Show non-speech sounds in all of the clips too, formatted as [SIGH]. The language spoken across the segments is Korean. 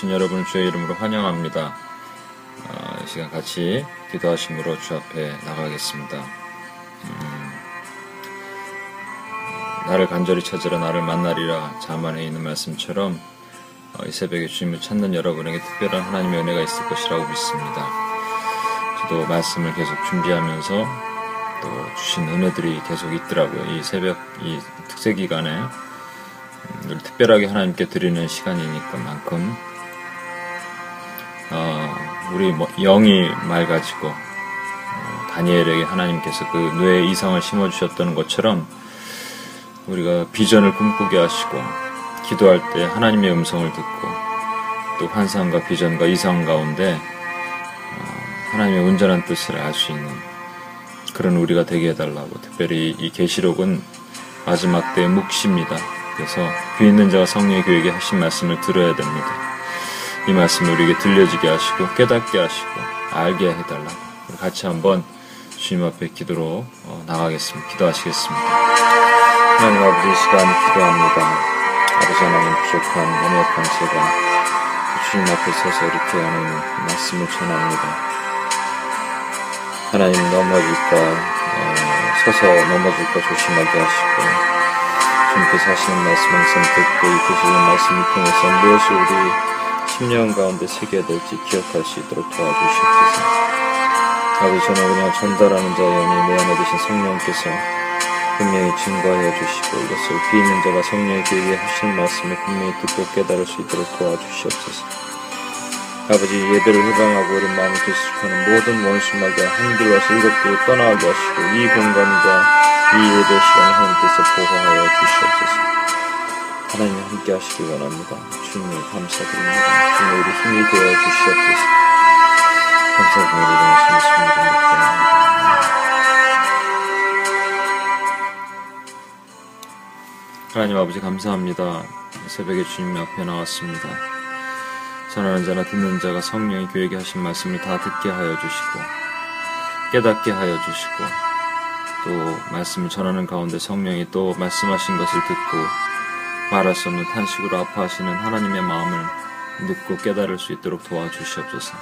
음, 오신 여러분 주의 이름으로 환영합니다. 아, 이 시간 같이 기도하심으로 주 앞에 나가겠습니다. 음, 나를 간절히 찾으라 나를 만나리라 자만에 있는 말씀처럼 어, 이 새벽에 주님을 찾는 여러분에게 특별한 하나님의 은혜가 있을 것이라고 믿습니다. 저도 말씀을 계속 준비하면서 또 주신 은혜들이 계속 있더라고요. 이 새벽 이 특세 기간에 늘 특별하게 하나님께 드리는 시간이니까 만큼 어, 우리 뭐 영이 맑아지고 어, 다니엘에게 하나님께서 그 뇌에 이상을 심어주셨던 것처럼 우리가 비전을 꿈꾸게 하시고 기도할 때 하나님의 음성을 듣고 또 환상과 비전과 이상 가운데 어, 하나님의 온전한 뜻을 알 수 있는 그런 우리가 되게 해달라고 특별히 이 계시록은 마지막 때의 묵시입니다. 그래서 귀 있는 자가 성령의 교회에게 하신 말씀을 들어야 됩니다. 이 말씀을 우리에게 들려지게 하시고 깨닫게 하시고 알게 해달라고 같이 한번 주님 앞에 기도로 어, 나가겠습니다. 기도하시겠습니다. 하나님 아버지 시간 기도합니다. 아버지 하나님 부족한 연약한 제가 주님 앞에 서서 이렇게 하는 말씀을 전합니다. 하나님 넘어질까 어, 서서 넘어질까 조심하게 하시고 주님께서 하시는 말씀 항상 듣고 이 계시는 말씀을 통해서 무엇을 우리 심령 가운데 새겨야 될지 기억할 수 있도록 도와주시옵소서. 아버지 저는 그냥 전달하는 자의 영이 내 안에 계신 성령께서 분명히 증거하여 주시고 이것을 귀 있는 자가 성령의 교회에 하신 말씀을 분명히 듣고 깨달을 수 있도록 도와주시옵소서. 아버지 예배를 해방하고 우리 마음을 결속하는 모든 원수마귀 한들 와서 일곱대로 떠나게 하시고 이 공간과 이 예배 시간을 하나님께서 보호하여 주시옵소서. 하나님 함께 하시기 원합니다. 주님 감사드립니다. 주님 우리 힘이 되어 주시옵소서. 감사드립니다. 하나님 아버지 감사합니다. 새벽에 주님 앞에 나왔습니다. 전하는 자나 듣는 자가 성령이 교회에게 하신 말씀을 다 듣게 하여 주시고 깨닫게 하여 주시고 또 말씀을 전하는 가운데 성령이 또 말씀하신 것을 듣고 말할 수 없는 탄식으로 아파하시는 하나님의 마음을 묻고 깨달을 수 있도록 도와주시옵소서.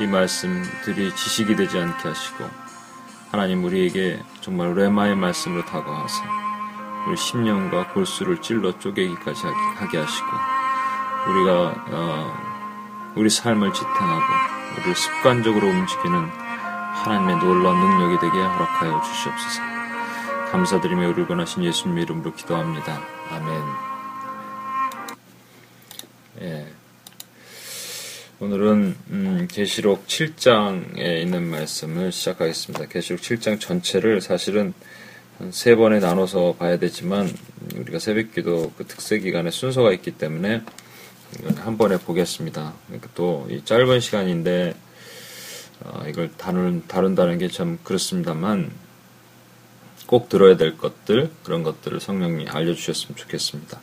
이 말씀들이 지식이 되지 않게 하시고 하나님 우리에게 정말 레마의 말씀으로 다가와서 우리 심령과 골수를 찔러 쪼개기까지 하게 하시고 우리가 어, 우리 삶을 지탱하고 우리를 습관적으로 움직이는 하나님의 놀라운 능력이 되게 허락하여 주시옵소서. 감사드리며 우리를 권하신 예수님 이름으로 기도합니다. 아멘. 예. 오늘은 음, 계시록 7장에 있는 말씀을 시작하겠습니다. 계시록 7장 전체를 사실은 세 번에 나눠서 봐야 되지만 우리가 새벽기도 그 특세 기간에 순서가 있기 때문에 한 번에 보겠습니다. 그러니까 또이 짧은 시간인데 어, 이걸 다룬, 다룬다는 게 참 그렇습니다만 꼭 들어야 될 것들 그런 것들을 성령이 알려주셨으면 좋겠습니다.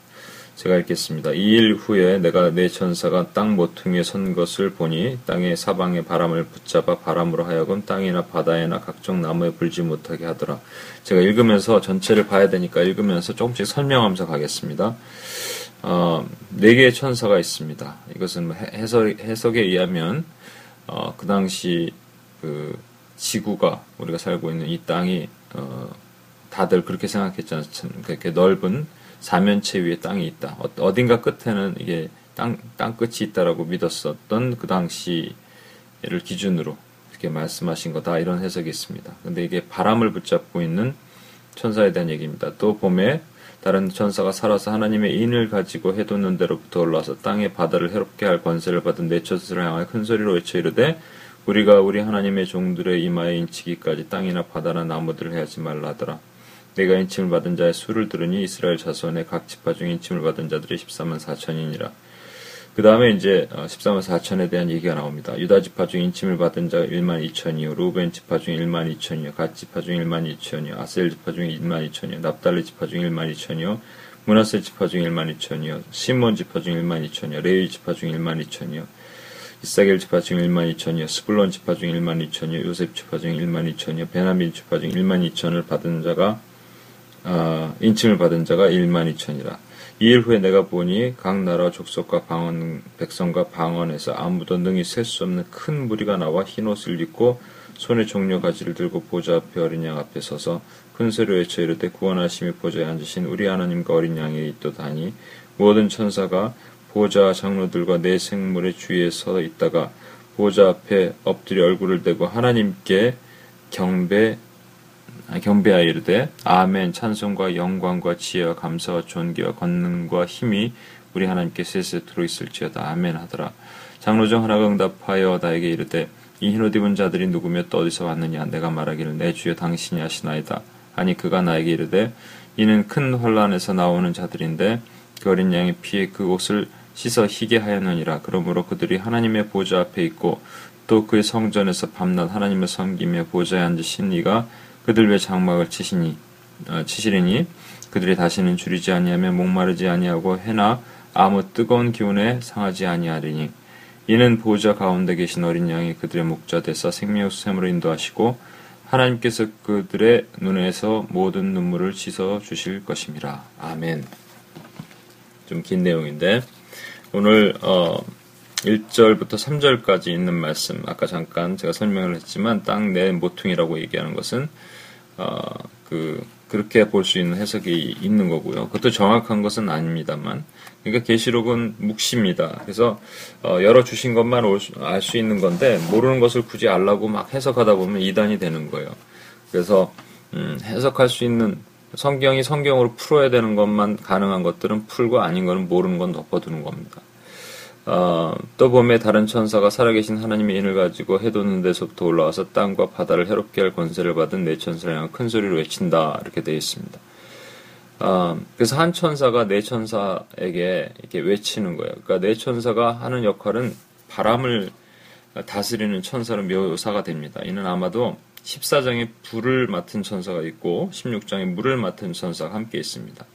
제가 읽겠습니다. 이 일 후에 내가 내 천사가 땅 모퉁이에 선 것을 보니 땅의 사방에 바람을 붙잡아 바람으로 하여금 땅이나 바다에나 각종 나무에 불지 못하게 하더라. 제가 읽으면서 전체를 봐야 되니까 읽으면서 조금씩 설명하면서 가겠습니다. 어, 네 개의 천사가 있습니다. 이것은 뭐 해석, 해석에 의하면 어, 그 당시 그 지구가 우리가 살고 있는 이 땅이 어, 다들 그렇게 생각했지 않습니까? 이렇게 넓은 사면체 위에 땅이 있다. 어, 딘가 끝에는 이게 땅, 땅 끝이 있다라고 믿었었던 그 당시를 기준으로 이렇게 말씀하신 거다. 이런 해석이 있습니다. 근데 이게 바람을 붙잡고 있는 천사에 대한 얘기입니다. 또 봄에 다른 천사가 살아서 하나님의 인을 가지고 해돋는 대로부터 올라와서 땅의 바다를 해롭게 할 권세를 받은 내 처스를 향하여 큰 소리로 외쳐 이르되 우리가 우리 하나님의 종들의 이마에 인치기까지 땅이나 바다나 나무들을 해하지 말라 하더라. 내가 인침을 받은 자의 수를 들으니 이스라엘 자손의 각 지파 중 인침을 받은 자들이 14만 4천이니라. 그 다음에 이제 14만 어, 4천에 대한 얘기가 나옵니다. 유다 지파 중 인침을 받은 자가 1만 2천이요. 르우벤 지파 중 1만 2천이요. 갓 지파 중 1만 2천이요. 아셀 지파 중 1만 2천이요. 납달리 지파 중 1만 2천이요. 므낫세 지파 중 1만 2천이요. 시몬 지파 중 1만 2천이요. 레위 지파 중 1만 2천이요. 잇사갈 지파 중 1만 2천이요. 스불론 지파 중 1만 2천이요. 요셉 지파 중 1만 2천이요. 베냐민 지파 중 1만 2천을 받은 자가 아, 인침을 받은 자가 1만 2천이라. 이일 후에 내가 보니 각 나라 족속과 방언 백성과 방언에서 아무도 능히 셀 수 없는 큰 무리가 나와 흰 옷을 입고 손에 종려 가지를 들고 보좌 앞에 어린 양 앞에 서서 큰 소리로 외쳐 이르되 구원하심이 보좌에 앉으신 우리 하나님과 어린 양이 있도다니 모든 천사가 보좌 장로들과 내 생물의 주위에 서 있다가 보좌 앞에 엎드려 얼굴을 대고 하나님께 경배 아, 경배하여 이르되 아멘. 찬송과 영광과 지혜와 감사와 존귀와 권능과 힘이 우리 하나님께 세세 들어있을지어다. 아멘 하더라. 장로 중 하나가 응답하여 나에게 이르되 이 흰옷 입은 자들이 누구며 또 어디서 왔느냐? 내가 말하기를 내 주여 당신이 하시나이다. 아니 그가 나에게 이르되 이는 큰 혼란에서 나오는 자들인데 그 어린 양의 피에 그 옷을 씻어 희게 하였느니라. 그러므로 그들이 하나님의 보좌 앞에 있고 또 그의 성전에서 밤낮 하나님을 섬기며 보좌에 앉으신 이가 그들 왜 장막을 치시니 어, 치시리니 그들이 다시는 줄이지 아니하며 목마르지 아니하고 해나 아무 뜨거운 기운에 상하지 아니하리니 이는 보좌 가운데 계신 어린 양이 그들의 목자 되사 생명의 수샘으로 인도하시고 하나님께서 그들의 눈에서 모든 눈물을 씻어 주실 것입니다. 아멘. 좀 긴 내용인데 오늘 어 1절부터 3절까지 있는 말씀 아까 잠깐 제가 설명을 했지만 땅 내 모퉁이라고 얘기하는 것은 어, 그 그렇게 볼 수 있는 해석이 있는 거고요. 그것도 정확한 것은 아닙니다만, 그러니까 계시록은 묵시입니다. 그래서 어, 열어 주신 것만 알 수 있는 건데 모르는 것을 굳이 알라고 막 해석하다 보면 이단이 되는 거예요. 그래서 음, 해석할 수 있는 성경이 성경으로 풀어야 되는 것만 가능한 것들은 풀고 아닌 것은 모르는 건 덮어두는 겁니다. 어, 또 봄에 다른 천사가 살아계신 하나님의 인을 가지고 해돋는 데서부터 올라와서 땅과 바다를 해롭게 할 권세를 받은 네 천사를 향한 큰 소리로 외친다 이렇게 되어 있습니다. 어, 그래서 한 천사가 네 천사에게 이렇게 외치는 거예요. 그러니까 네 천사가 하는 역할은 바람을 다스리는 천사로 묘사가 됩니다. 이는 아마도 14장에 불을 맡은 천사가 있고 16장에 물을 맡은 천사가 함께 있습니다.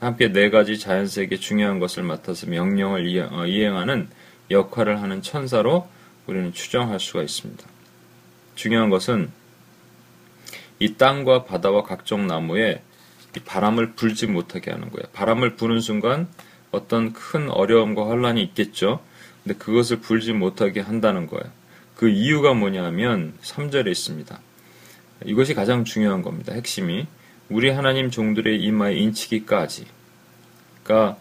함께 네 가지 자연세계 중요한 것을 맡아서 명령을 어, 이행하는 역할을 하는 천사로 우리는 추정할 수가 있습니다. 중요한 것은 이 땅과 바다와 각종 나무에 바람을 불지 못하게 하는 거예요. 바람을 부는 순간 어떤 큰 어려움과 혼란이 있겠죠. 근데 그것을 불지 못하게 한다는 거예요. 그 이유가 뭐냐면 3절에 있습니다. 이것이 가장 중요한 겁니다. 핵심이 우리 하나님 종들의 이마에 인치기까지. 그러니까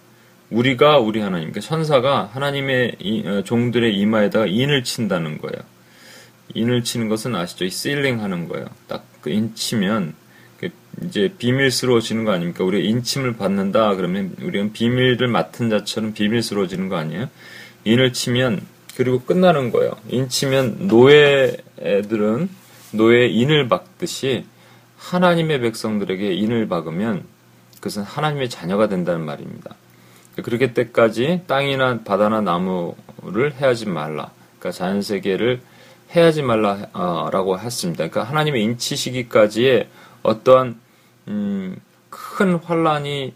우리가 우리 하나님, 그러니까 천사가 하나님의 어, 종들의 이마에다가 인을 친다는 거예요. 인을 치는 것은 아시죠? 이 실링 하는 거예요. 딱 그 인치면 그 이제 비밀스러워지는 거 아닙니까? 우리가 인침을 받는다 그러면 우리는 비밀을 맡은 자처럼 비밀스러워지는 거 아니에요? 인을 치면 그리고 끝나는 거예요. 인치면 노예들은 노예 인을 박듯이 하나님의 백성들에게 인을 박으면 그것은 하나님의 자녀가 된다는 말입니다. 그렇게 때까지 땅이나 바다나 나무를 해하지 말라. 그러니까 자연 세계를 해하지 말라라고 했습니다. 그러니까 하나님의 인치시기까지의 어떠한 음, 큰 환란이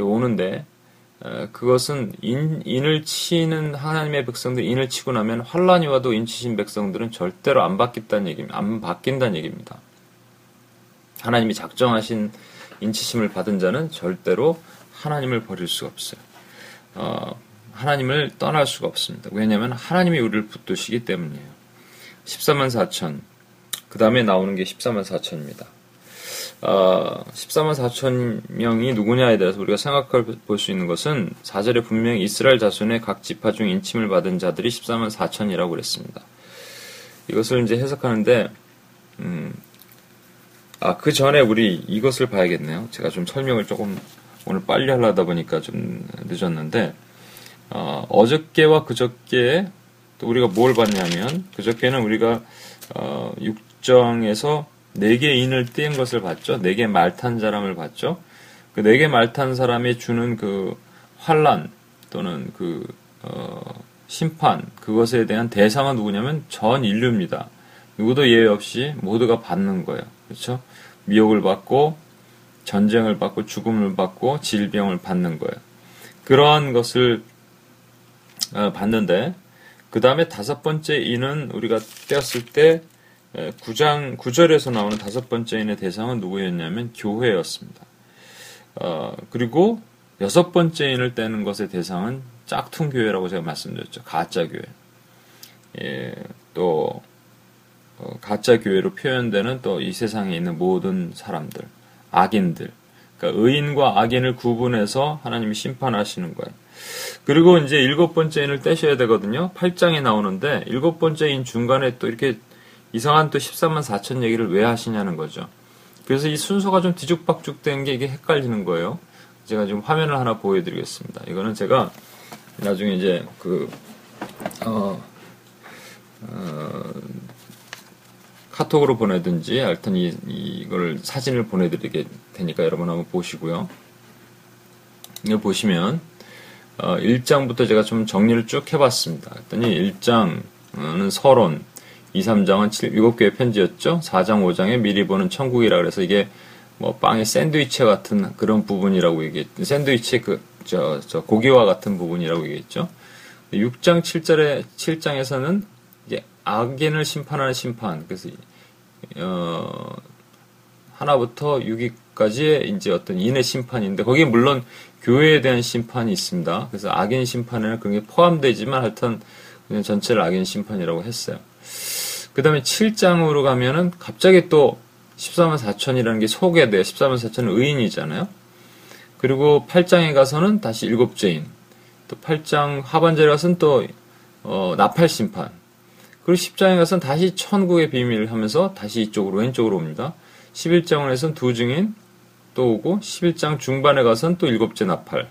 오는데 그것은 인, 인을 치는 하나님의 백성들 인을 치고 나면 환란이 와도 인치신 백성들은 절대로 안 바뀐다는 얘기입니다. 안 바뀐다는 얘기입니다. 하나님이 작정하신 인치심을 받은 자는 절대로 하나님을 버릴 수가 없어요. 어, 하나님을 떠날 수가 없습니다. 왜냐하면 하나님이 우리를 붙드시기 때문이에요. 14만 4천. 그 다음에 나오는 게 14만 4천입니다. 어, 14만 4천 명이 누구냐에 대해서 우리가 생각해 볼 수 있는 것은 4절에 분명히 이스라엘 자손의 각 지파 중 인침을 받은 자들이 14만 4천이라고 그랬습니다. 이것을 이제 해석하는데 음, 아, 그 전에 우리 이것을 봐야겠네요. 제가 좀 설명을 조금 오늘 빨리 하려다 보니까 좀 늦었는데, 어, 어저께와 그저께 또 우리가 뭘 봤냐면, 그저께는 우리가, 어, 6정에서 4개 인을 띄은 것을 봤죠. 4개 말탄 사람을 봤죠. 그 4개 말탄 사람이 주는 그 환란 또는 그, 어, 심판, 그것에 대한 대상은 누구냐면 전 인류입니다. 누구도 예외 없이 모두가 받는 거예요. 그렇죠? 미혹을 받고 전쟁을 받고 죽음을 받고 질병을 받는 거예요. 그러한 것을 어, 받는데 그 다음에 다섯 번째 인은 우리가 떼었을 때 9장 9절에서 나오는 다섯 번째 인의 대상은 누구였냐면 교회였습니다. 어, 그리고 여섯 번째 인을 떼는 것의 대상은 짝퉁 교회라고 제가 말씀드렸죠. 가짜 교회. 예, 또 어, 가짜 교회로 표현되는 또 이 세상에 있는 모든 사람들, 악인들. 그러니까 의인과 악인을 구분해서 하나님이 심판하시는 거예요. 그리고 이제 일곱 번째 인을 떼셔야 되거든요. 8장에 나오는데 일곱 번째 인 중간에 또 이렇게 이상한 또 14만 4천 얘기를 왜 하시냐는 거죠. 그래서 이 순서가 좀 뒤죽박죽 된 게 이게 헷갈리는 거예요. 제가 지금 화면을 하나 보여드리겠습니다. 이거는 제가 나중에 이제 그, 어, 어, 카톡으로 보내든지 하여튼 이, 이걸 사진을 보내드리게 되니까 여러분 한번 보시고요. 이거 보시면 어, 1장부터 제가 좀 정리를 쭉 해봤습니다. 했더니 1장은 서론, 2, 3장은 7, 7개의 편지였죠. 4장, 5장에 미리 보는 천국이라 그래서 이게 뭐 빵의 샌드위치 같은 그런 부분이라고 얘기했, 샌드위치 그, 저, 저 고기와 같은 부분이라고 얘기했죠. 6장 7절에, 7장에서는 이제 악인을 심판하는 심판. 그래서, 어, 하나부터 6위까지의 이제 어떤 인의 심판인데, 거기에 물론 교회에 대한 심판이 있습니다. 그래서 악인 심판에는 그게 포함되지만 하여튼 그냥 전체를 악인 심판이라고 했어요. 그 다음에 7장으로 가면은 갑자기 또 14만 4천이라는 게 소개돼요. 14만 4천은 의인이잖아요. 그리고 8장에 가서는 다시 일곱째인. 또 8장 하반절에 가서는 또, 어, 나팔 심판. 그리고 10장에 가서는 다시 천국의 비밀을 하면서 다시 이쪽으로, 왼쪽으로 옵니다. 11장을 해서는 두 증인 또 오고, 11장 중반에 가서는 또 일곱째 나팔.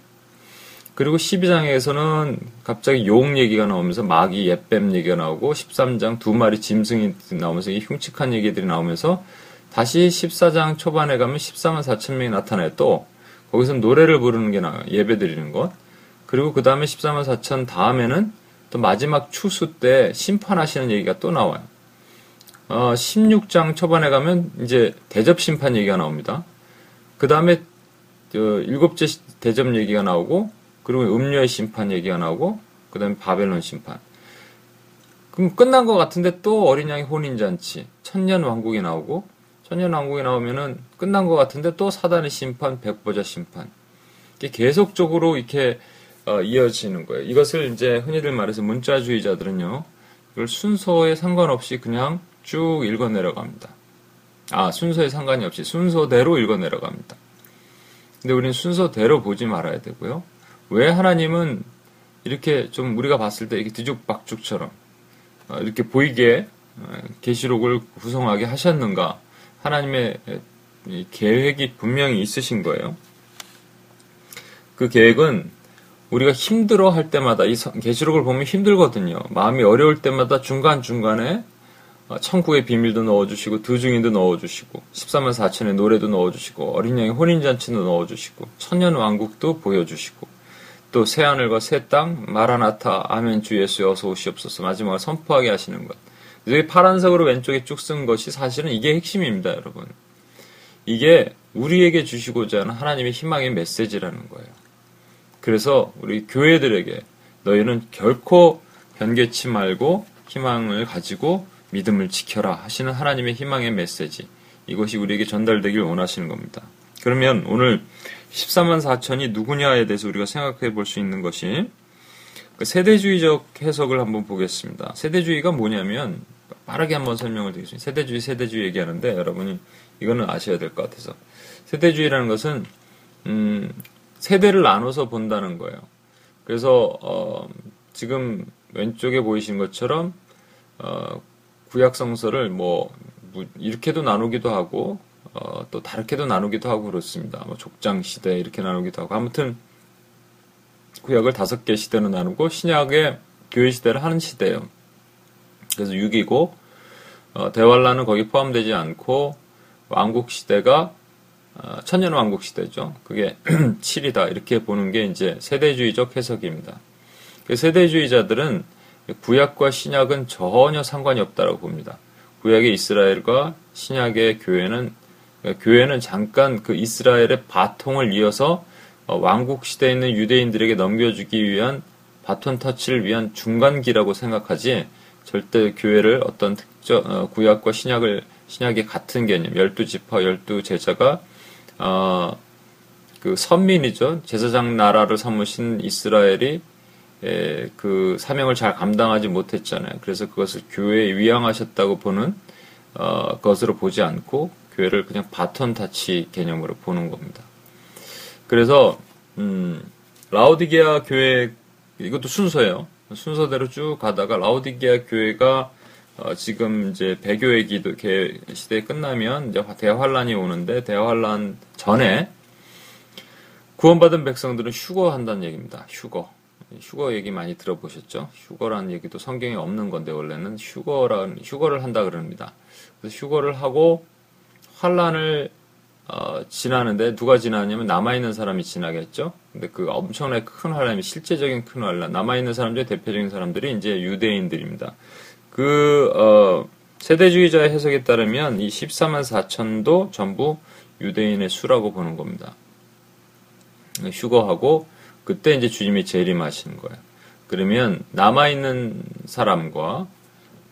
그리고 12장에서는 갑자기 용 얘기가 나오면서 마귀 옛뱀 얘기가 나오고 13장 두 마리 짐승이 나오면서 이 흉측한 얘기들이 나오면서 다시 14장 초반에 가면 14만 4천 명이 나타나요. 또 거기서 노래를 부르는 게 나와요. 예배 드리는 것. 그리고 그 다음에 14만 4천 다음에는 또 마지막 추수 때 심판하시는 얘기가 또 나와요. 어, 16장 초반에 가면 이제 대접 심판 얘기가 나옵니다. 그 다음에 일곱째 대접 얘기가 나오고 그리고 음료의 심판 얘기가 나오고 그 다음에 바벨론 심판. 그럼 끝난 것 같은데 또 어린 양의 혼인잔치, 천년 왕국이 나오고 천년 왕국이 나오면은 끝난 것 같은데 또 사단의 심판, 백보자 심판. 계속적으로 이렇게 어, 이어지는 거예요. 이것을 이제 흔히들 말해서 문자주의자들은요, 이걸 순서에 상관없이 그냥 쭉 읽어 내려갑니다. 아, 순서에 상관이 없이 순서대로 읽어 내려갑니다. 근데 우리는 순서대로 보지 말아야 되고요. 왜 하나님은 이렇게 좀 우리가 봤을 때 이렇게 뒤죽박죽처럼 어, 이렇게 보이게 어, 계시록을 구성하게 하셨는가? 하나님의 계획이 분명히 있으신 거예요. 그 계획은 우리가 힘들어 할 때마다 이 계시록을 보면 힘들거든요. 마음이 어려울 때마다 중간 중간에 어, 천국의 비밀도 넣어주시고 두중인도 넣어주시고 14만 4천의 노래도 넣어주시고 어린 양의 혼인잔치도 넣어주시고 천년 왕국도 보여주시고 또 새하늘과 새 땅, 마라나타, 아멘 주 예수 어서 오시옵소서 마지막을 선포하게 하시는 것. 여기 파란색으로 왼쪽에 쭉 쓴 것이 사실은 이게 핵심입니다, 여러분. 이게 우리에게 주시고자 하는 하나님의 희망의 메시지라는 거예요. 그래서 우리 교회들에게 너희는 결코 변개치 말고 희망을 가지고 믿음을 지켜라 하시는 하나님의 희망의 메시지. 이것이 우리에게 전달되길 원하시는 겁니다. 그러면 오늘 14만 4천이 누구냐에 대해서 우리가 생각해 볼 수 있는 것이 그 세대주의적 해석을 한번 보겠습니다. 세대주의가 뭐냐면 빠르게 한번 설명을 드리겠습니다. 세대주의, 세대주의 얘기하는데 여러분이 이거는 아셔야 될 것 같아서 세대주의라는 것은 음, 세대를 나눠서 본다는 거예요. 그래서 어, 지금 왼쪽에 보이신 것처럼 어, 구약 성서를 뭐 이렇게도 나누기도 하고 어, 또 다르게도 나누기도 하고 그렇습니다. 뭐 족장 시대 이렇게 나누기도 하고 아무튼 구약을 다섯 개 시대로 나누고 신약의 교회 시대를 하는 시대예요. 그래서 6이고 어, 대활란은 거기 포함되지 않고 왕국 시대가 어, 천년 왕국 시대죠. 그게 [CLEARS THROAT] 7이다 이렇게 보는 게 이제 세대주의적 해석입니다. 그 세대주의자들은 구약과 신약은 전혀 상관이 없다고 봅니다. 구약의 이스라엘과 신약의 교회는 그러니까 교회는 잠깐 그 이스라엘의 바통을 이어서 어, 왕국 시대에 있는 유대인들에게 넘겨주기 위한 바톤 터치를 위한 중간기라고 생각하지 절대 교회를 어떤 특정 어, 구약과 신약을 신약의 같은 개념 열두 지파 열두 제자가 어, 그 선민이죠. 제사장 나라를 삼으신 이스라엘이 에, 그 사명을 잘 감당하지 못했잖아요. 그래서 그것을 교회에 위양하셨다고 보는 어, 것으로 보지 않고 교회를 그냥 바톤 타치 개념으로 보는 겁니다. 그래서 음, 라우디게아 교회 이것도 순서예요. 순서대로 쭉 가다가 라우디게아 교회가 어, 지금 이제 배교의 기도 시대 끝나면 이제 대환란이 오는데 대환란 전에 구원받은 백성들은 휴거한다는 얘기입니다. 휴거. 휴거 얘기 많이 들어보셨죠? 휴거라는 얘기도 성경에 없는 건데 원래는 휴거란 휴거를 한다 그럽니다. 그래서 휴거를 하고 환란을 어, 지나는데 누가 지나냐면 남아있는 사람이 지나겠죠. 근데 그 엄청나게 큰 환란이 실제적인 큰 환란 남아있는 사람들의 대표적인 사람들이 이제 유대인들입니다. 그 어, 세대주의자의 해석에 따르면 이 14만 4천도 전부 유대인의 수라고 보는 겁니다. 휴거하고 그때 이제 주님이 재림하시는 거예요. 그러면 남아있는 사람과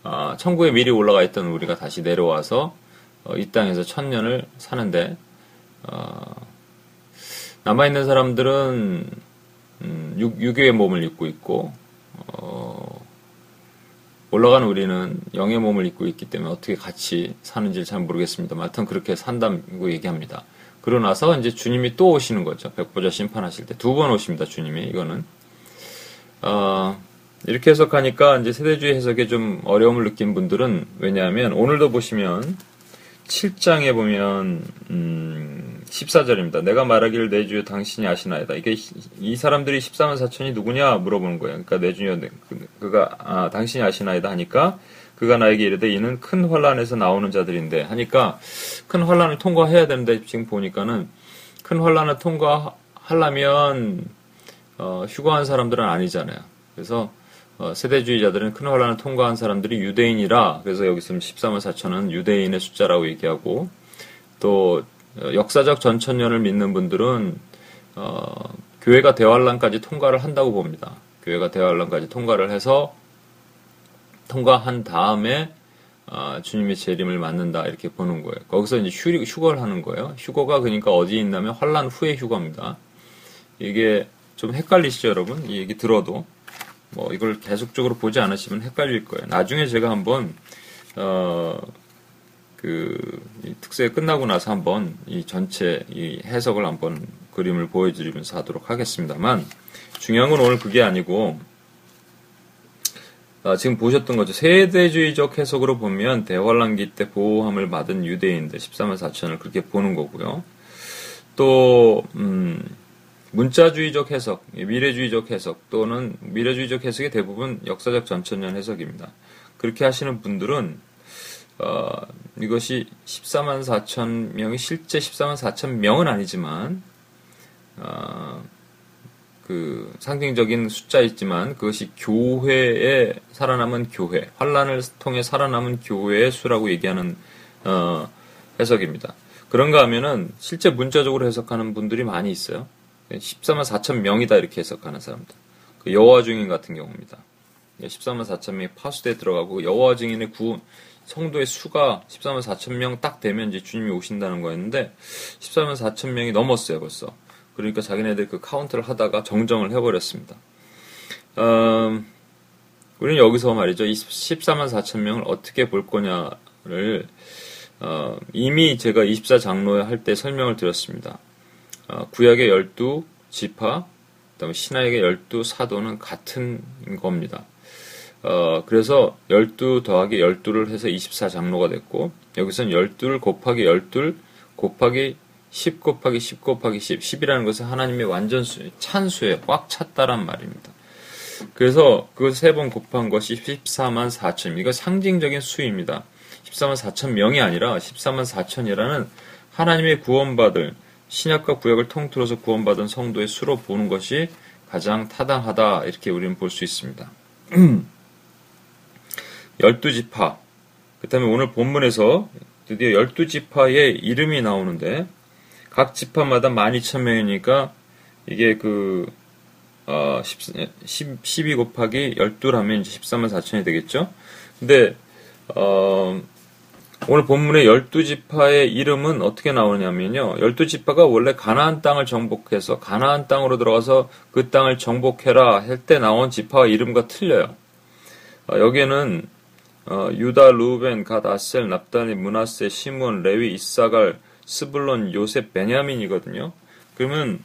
어, 천국에 미리 올라가 있던 우리가 다시 내려와서 어, 이 땅에서 천년을 사는데 어, 남아있는 사람들은 음, 육, 유교의 몸을 입고 있고 어, 올라가는 우리는 영의 몸을 입고 있기 때문에 어떻게 같이 사는지 잘 모르겠습니다. 하여튼 그렇게 산다고 얘기합니다. 그러고 나서 이제 주님이 또 오시는 거죠. 백보자 심판하실 때 두 번 오십니다. 주님이 이거는 어, 이렇게 해석하니까 이제 세대주의 해석에 좀 어려움을 느낀 분들은 왜냐하면 오늘도 보시면 7장에 보면 음, 14절입니다. 내가 말하기를 내 주여 당신이 아시나이다. 이게 이 사람들이 14만 4천이 누구냐 물어보는 거예요. 그러니까 내 주여 그, 그가 아, 당신이 아시나이다 하니까 그가 나에게 이르되 이는 큰 환란에서 나오는 자들인데 하니까 큰 환란을 통과해야 되는데 지금 보니까는 큰 환란을 통과하려면 어, 휴거한 사람들은 아니잖아요. 그래서 어, 세대주의자들은 큰 환란을 통과한 사람들이 유대인이라 그래서 여기서 14만 4천은 유대인의 숫자라고 얘기하고 또 어, 역사적 전천년을 믿는 분들은 어, 교회가 대환란까지 통과를 한다고 봅니다. 교회가 대환란까지 통과를 해서 통과한 다음에 어, 주님의 재림을 맞는다 이렇게 보는 거예요. 거기서 이제 휴, 휴거를 하는 거예요. 휴거가 그러니까 어디 있냐면 환란 후의 휴거입니다. 이게 좀 헷갈리시죠, 여러분? 이 얘기 들어도 뭐 이걸 계속적으로 보지 않으시면 헷갈릴 거예요. 나중에 제가 한번 어, 그 특세 끝나고 나서 한번 이 전체 이 해석을 한번 그림을 보여드리면서 하도록 하겠습니다만 중요한 건 오늘 그게 아니고 아, 지금 보셨던 거죠. 세대주의적 해석으로 보면 대환란기 때 보호함을 받은 유대인들 14만 4천을 그렇게 보는 거고요. 또 음, 문자주의적 해석, 미래주의적 해석 또는 미래주의적 해석이 대부분 역사적 전천년 해석입니다. 그렇게 하시는 분들은 어, 이것이 14만 4천 명이 실제 14만 4천 명은 아니지만 어, 그 상징적인 숫자있지만 그것이 교회에 살아남은 교회, 환란을 통해 살아남은 교회의 수라고 얘기하는 어, 해석입니다. 그런가 하면은 실제 문자적으로 해석하는 분들이 많이 있어요. 14만 4천 명이다 이렇게 해석하는 사람들. 그 여호와 증인 같은 경우입니다. 14만 4천 명이 파수대에 들어가고 여호와 증인의 구 성도의 수가 14만 4천 명 딱 되면 이제 주님이 오신다는 거였는데 14만 4천 명이 넘었어요 벌써. 그러니까 자기네들 그 카운트를 하다가 정정을 해버렸습니다. 음, 우리는 여기서 말이죠. 이 14만 4천 명을 어떻게 볼 거냐를 어, 이미 제가 24장로회 할때 설명을 드렸습니다. 어, 구약의 12 지파, 그다음에 신하에게 12 사도는 같은 겁니다. 어, 그래서 12 더하기 12를 해서 24장로가 됐고 여기서는 12를 곱하기 12 곱하기 10 곱하기 10 곱하기 10. 10이라는 것은 하나님의 완전 수, 찬수에 꽉 찼다란 말입니다. 그래서 그 세 번 곱한 것이 14만 4천. 이거 상징적인 수입니다. 14만 4천 명이 아니라 14만 4천이라는 하나님의 구원받을 신약과 구약을 통틀어서 구원받은 성도의 수로 보는 것이 가장 타당하다 이렇게 우리는 볼 수 있습니다. 12지파 그 다음에 오늘 본문에서 드디어 12지파의 이름이 나오는데 각 지파마다 12,000명이니까 이게 그 어, 10, 12 곱하기 12라면 이제 14만 4천이 되겠죠. 근데 어, 오늘 본문의 열두 지파의 이름은 어떻게 나오냐면요. 열두 지파가 원래 가나안 땅을 정복해서 가나안 땅으로 들어가서 그 땅을 정복해라 할 때 나온 지파의 이름과 틀려요. 어, 여기에는 어, 유다, 루벤, 갓, 아셀, 납다니, 문하세, 시몬, 레위, 이사갈, 스불론, 요셉, 베냐민이거든요. 그러면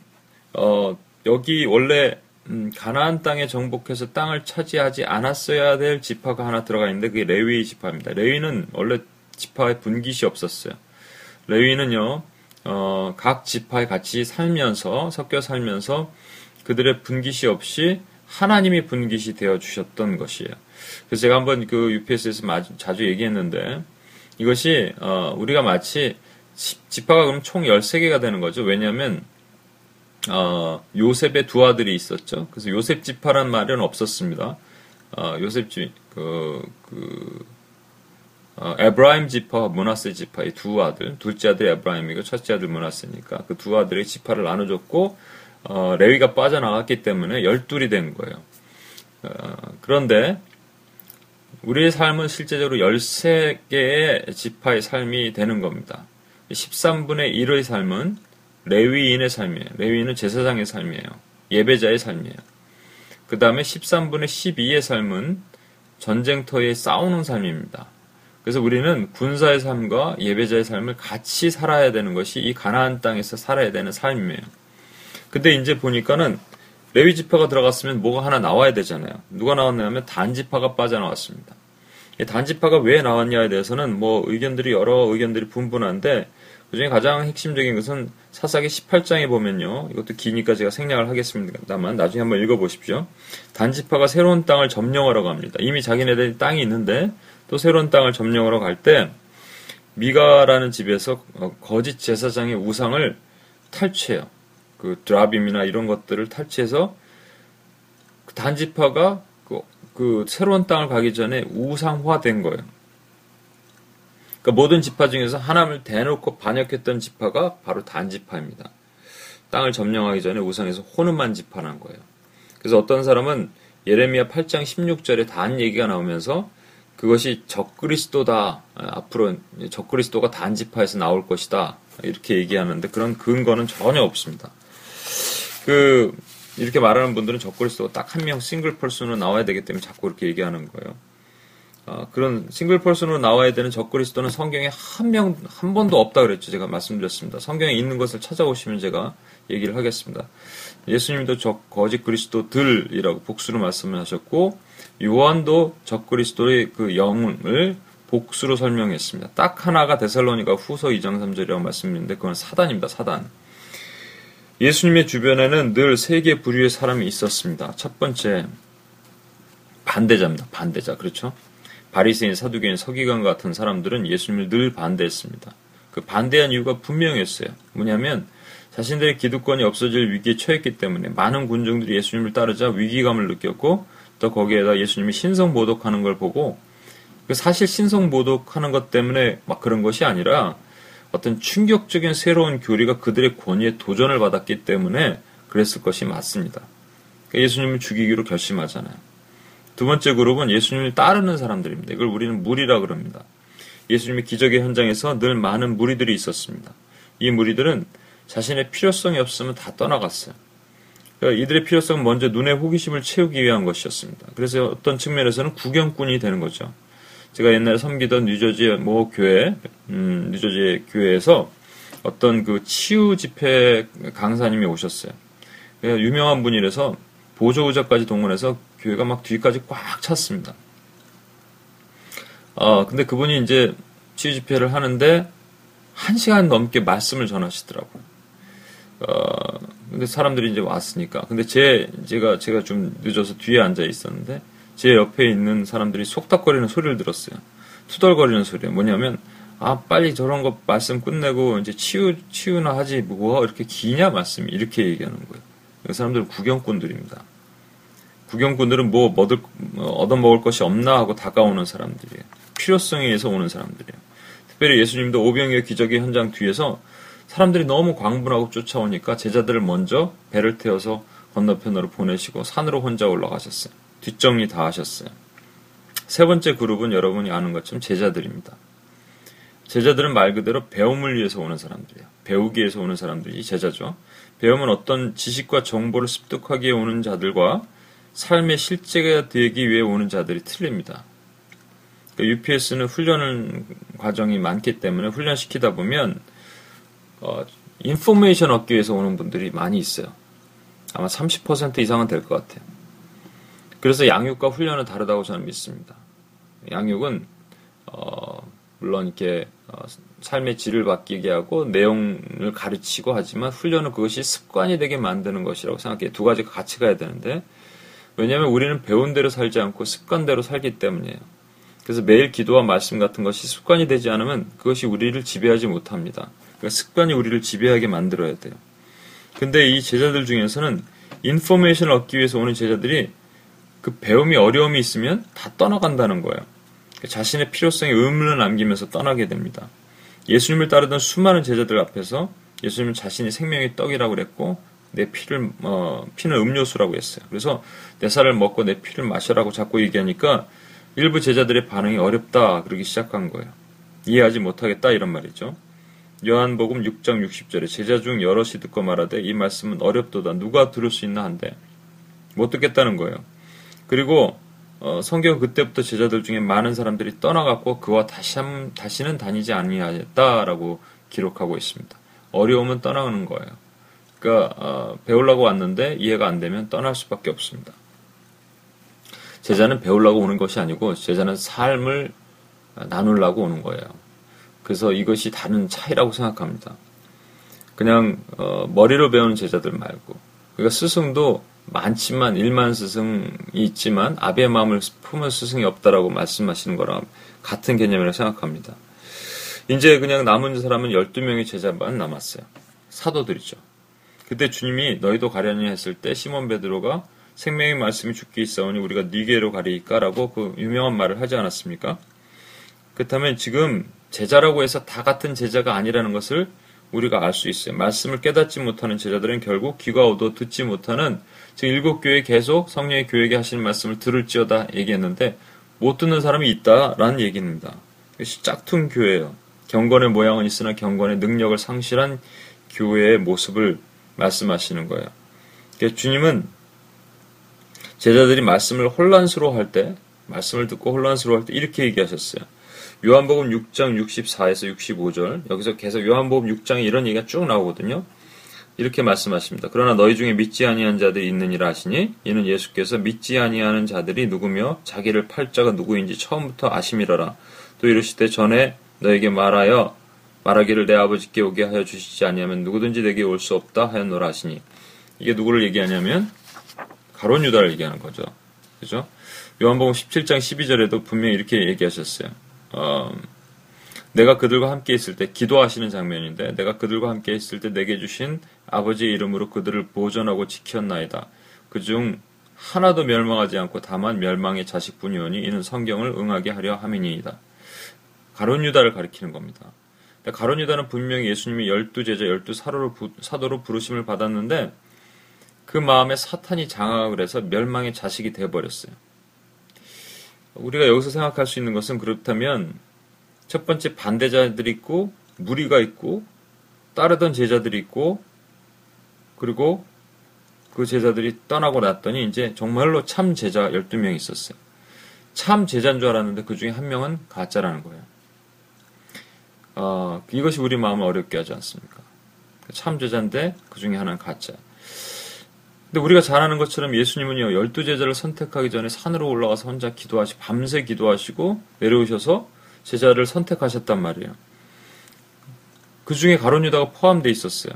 어, 여기 원래 음, 가나안 땅에 정복해서 땅을 차지하지 않았어야 될 지파가 하나 들어가 있는데 그게 레위 지파입니다. 레위는 원래 지파에 분깃이 없었어요. 레위는요, 어, 각 지파에 같이 살면서, 섞여 살면서 그들의 분깃이 없이 하나님이 분깃이 되어 주셨던 것이에요. 그래서 제가 한번 그 UPS에서 자주 얘기했는데 이것이, 어, 우리가 마치 지파가 그럼 총 13개가 되는 거죠. 왜냐하면 어, 요셉의 두 아들이 있었죠. 그래서 요셉 지파란 말은 없었습니다. 어, 요셉 지, 그, 그, 어, 에브라임 지파, 문하세 지파 이 두 아들, 둘째 아들 에브라임이고 첫째 아들 문하세니까 그 두 아들의 지파를 나눠줬고 어, 레위가 빠져나갔기 때문에 열둘이 된 거예요. 어, 그런데 우리의 삶은 실제적으로 13개의 지파의 삶이 되는 겁니다. 13분의 1의 삶은 레위인의 삶이에요. 레위인은 제사장의 삶이에요. 예배자의 삶이에요. 그 다음에 13분의 12의 삶은 전쟁터에 싸우는 삶입니다. 그래서 우리는 군사의 삶과 예배자의 삶을 같이 살아야 되는 것이 이 가나안 땅에서 살아야 되는 삶이에요. 근데 이제 보니까는 레위 지파가 들어갔으면 뭐가 하나 나와야 되잖아요. 누가 나왔냐면 단지파가 빠져나왔습니다. 단지파가 왜 나왔냐에 대해서는 뭐 의견들이 여러 의견들이 분분한데 그중에 가장 핵심적인 것은 사사기 18장에 보면요. 이것도 기니까 제가 생략을 하겠습니다만 나중에 한번 읽어보십시오. 단지파가 새로운 땅을 점령하러 갑니다. 이미 자기네들 땅이 있는데 또 새로운 땅을 점령하러 갈 때 미가라는 집에서 어, 거짓 제사장의 우상을 탈취해요. 그 드라빔이나 이런 것들을 탈취해서 그 단지파가 그, 그 새로운 땅을 가기 전에 우상화된 거예요. 그러니까 모든 지파 중에서 하나님을 대놓고 반역했던 지파가 바로 단지파입니다. 땅을 점령하기 전에 우상에서 호르만 지파란 거예요. 그래서 어떤 사람은 예레미야 8장 16절에 단 얘기가 나오면서 그것이 적그리스도다. 앞으로 적그리스도가 단지파에서 나올 것이다. 이렇게 얘기하는데 그런 근거는 전혀 없습니다. 그 이렇게 말하는 분들은 적그리스도가 딱 한 명 싱글 펄슨으로 나와야 되기 때문에 자꾸 그렇게 얘기하는 거예요. 어, 그런 싱글 펄슨으로 나와야 되는 적그리스도는 성경에 한 명, 한 번도 없다 그랬죠. 제가 말씀드렸습니다. 성경에 있는 것을 찾아오시면 제가 얘기를 하겠습니다. 예수님도 적, 거짓 그리스도들이라고 복수로 말씀을 하셨고, 요한도 적그리스도의 그 영을 복수로 설명했습니다. 딱 하나가 데살로니가 후서 2장 3절이라고 말씀드렸는데, 그건 사단입니다, 사단. 예수님의 주변에는 늘 세 개 부류의 사람이 있었습니다. 첫 번째, 반대자입니다. 반대자. 그렇죠? 바리새인, 사두개인, 서기관 같은 사람들은 예수님을 늘 반대했습니다. 그 반대한 이유가 분명했어요. 뭐냐면 자신들의 기득권이 없어질 위기에 처했기 때문에 많은 군중들이 예수님을 따르자 위기감을 느꼈고 또 거기에다 예수님이 신성 모독하는 걸 보고 그 사실 신성 모독하는 것 때문에 막 그런 것이 아니라 어떤 충격적인 새로운 교리가 그들의 권위에 도전을 받았기 때문에 그랬을 것이 맞습니다. 그러니까 예수님을 죽이기로 결심하잖아요. 두 번째 그룹은 예수님을 따르는 사람들입니다. 이걸 우리는 무리라 그럽니다. 예수님의 기적의 현장에서 늘 많은 무리들이 있었습니다. 이 무리들은 자신의 필요성이 없으면 다 떠나갔어요. 그러니까 이들의 필요성은 먼저 눈의 호기심을 채우기 위한 것이었습니다. 그래서 어떤 측면에서는 구경꾼이 되는 거죠. 제가 옛날에 섬기던 뉴저지의 모 교회, 음, 뉴저지 교회에서 어떤 그 치유 집회 강사님이 오셨어요. 유명한 분이라서 보조 의자까지 동원해서 교회가 막 뒤까지 꽉 찼습니다. 어, 근데 그분이 이제 치유 집회를 하는데 한 시간 넘게 말씀을 전하시더라고요. 어, 근데 사람들이 이제 왔으니까. 근데 제, 제가, 제가 좀 늦어서 뒤에 앉아 있었는데, 제 옆에 있는 사람들이 속닥거리는 소리를 들었어요. 투덜거리는 소리예요. 뭐냐면, 아, 빨리 저런 거 말씀 끝내고, 이제 치유, 치유나 하지, 뭐, 이렇게 기냐, 말씀이. 이렇게 얘기하는 거예요. 그 사람들은 구경꾼들입니다. 구경꾼들은 뭐 얻을, 얻어먹을 것이 없나 하고 다가오는 사람들이에요. 필요성에 의해서 오는 사람들이에요. 특별히 예수님도 오병이어 기적의 현장 뒤에서 사람들이 너무 광분하고 쫓아오니까 제자들을 먼저 배를 태워서 건너편으로 보내시고 산으로 혼자 올라가셨어요. 뒷정리 다 하셨어요. 세 번째 그룹은 여러분이 아는 것처럼 제자들입니다. 제자들은 말 그대로 배움을 위해서 오는 사람들이에요. 배우기 위해서 오는 사람들이 제자죠. 배움은 어떤 지식과 정보를 습득하기 위해 오는 자들과 삶의 실제가 되기 위해 오는 자들이 틀립니다. UPS는 그러니까 훈련 과정이 많기 때문에 훈련시키다 보면 어, 인포메이션 얻기 위해서 오는 분들이 많이 있어요. 아마 30% 이상은 될 것 같아요. 그래서 양육과 훈련은 다르다고 저는 믿습니다. 양육은 어, 물론 이렇게 어, 삶의 질을 바뀌게 하고 내용을 가르치고 하지만 훈련은 그것이 습관이 되게 만드는 것이라고 생각해요. 두 가지가 같이 가야 되는데 왜냐하면 우리는 배운 대로 살지 않고 습관대로 살기 때문이에요. 그래서 매일 기도와 말씀 같은 것이 습관이 되지 않으면 그것이 우리를 지배하지 못합니다. 그러니까 습관이 우리를 지배하게 만들어야 돼요. 근데 이 제자들 중에서는 인포메이션을 얻기 위해서 오는 제자들이 그 배움이 어려움이 있으면 다 떠나간다는 거예요. 그러니까 자신의 필요성에 의문을 남기면서 떠나게 됩니다. 예수님을 따르던 수많은 제자들 앞에서 예수님은 자신이 생명의 떡이라고 그랬고 내 피를 어, 피는 음료수라고 했어요. 그래서 내 살을 먹고 내 피를 마셔라고 자꾸 얘기하니까 일부 제자들의 반응이 어렵다 그러기 시작한 거예요. 이해하지 못하겠다 이런 말이죠. 요한복음 6장 60절에 제자 중 여럿이 듣고 말하되 이 말씀은 어렵도다 누가 들을 수 있나 한데 못 듣겠다는 거예요. 그리고 어, 성경 그때부터 제자들 중에 많은 사람들이 떠나갔고 그와 다시 한, 다시는 다니지 아니하였다라고 기록하고 있습니다. 어려움은 떠나는 거예요. 그러니까 어, 배우려고 왔는데 이해가 안 되면 떠날 수밖에 없습니다. 제자는 배우려고 오는 것이 아니고 제자는 삶을 나누려고 오는 거예요. 그래서 이것이 다른 차이라고 생각합니다. 그냥 어, 머리로 배우는 제자들 말고 그러니까 스승도 많지만 일만 스승이 있지만 아비의 마음을 품은 스승이 없다라고 말씀하시는 거랑 같은 개념이라고 생각합니다. 이제 그냥 남은 사람은 12명의 제자만 남았어요. 사도들이죠. 그때 주님이 너희도 가려니 했을 때 시몬 베드로가 생명의 말씀이 죽게 있사오니 우리가 니게로 가리까라고 그 유명한 말을 하지 않았습니까? 그렇다면 지금 제자라고 해서 다 같은 제자가 아니라는 것을 우리가 알 수 있어요. 말씀을 깨닫지 못하는 제자들은 결국 귀가 얻어 듣지 못하는 즉 일곱 교회 계속 성령의 교회에게 하시는 말씀을 들을지어다 얘기했는데 못 듣는 사람이 있다라는 얘기입니다. 이것이 짝퉁 교회예요. 경건의 모양은 있으나 경건의 능력을 상실한 교회의 모습을 말씀하시는 거예요. 주님은 제자들이 말씀을 혼란스러워할 때, 말씀을 듣고 혼란스러워할 때 이렇게 얘기하셨어요. 요한복음 6장 64에서 65절, 여기서 계속 요한복음 6장에 이런 얘기가 쭉 나오거든요. 이렇게 말씀하십니다. 그러나 너희 중에 믿지 아니한 자들이 있느니라 하시니 이는 예수께서 믿지 아니하는 자들이 누구며 자기를 팔 자가 누구인지 처음부터 아심이라라. 또 이르시되 전에 너에게 말하여 말하기를 내 아버지께 오게 하여 주시지 아니하면 누구든지 내게 올 수 없다 하였노라 하시니 이게 누구를 얘기하냐면 가론 유다를 얘기하는 거죠. 그죠? 요한복음 17장 12절에도 분명히 이렇게 얘기하셨어요. 어, 내가 그들과 함께 있을 때 기도하시는 장면인데 내가 그들과 함께 있을 때 내게 주신 아버지의 이름으로 그들을 보존하고 지켰나이다. 그중 하나도 멸망하지 않고 다만 멸망의 자식뿐이오니 이는 성경을 응하게 하려 함이니이다. 가론 유다를 가리키는 겁니다. 가론 유다는 분명히 예수님이 열두 제자, 열두 사도로 부르심을 받았는데 그 마음에 사탄이 장악을 해서 멸망의 자식이 되어버렸어요. 우리가 여기서 생각할 수 있는 것은 그렇다면 첫 번째 반대자들이 있고 무리가 있고 따르던 제자들이 있고 그리고 그 제자들이 떠나고 났더니 이제 정말로 참 제자 12명 있었어요. 참 제자인 줄 알았는데 그 중에 한 명은 가짜라는 거예요. 어, 이것이 우리 마음을 어렵게 하지 않습니까? 참 제자인데 그 중에 하나는 가짜. 근데 우리가 잘 아는 것처럼 예수님은요, 열두 제자를 선택하기 전에 산으로 올라가서 혼자 기도하시, 밤새 기도하시고 내려오셔서 제자를 선택하셨단 말이에요. 그 중에 가론 유다가 포함되어 있었어요.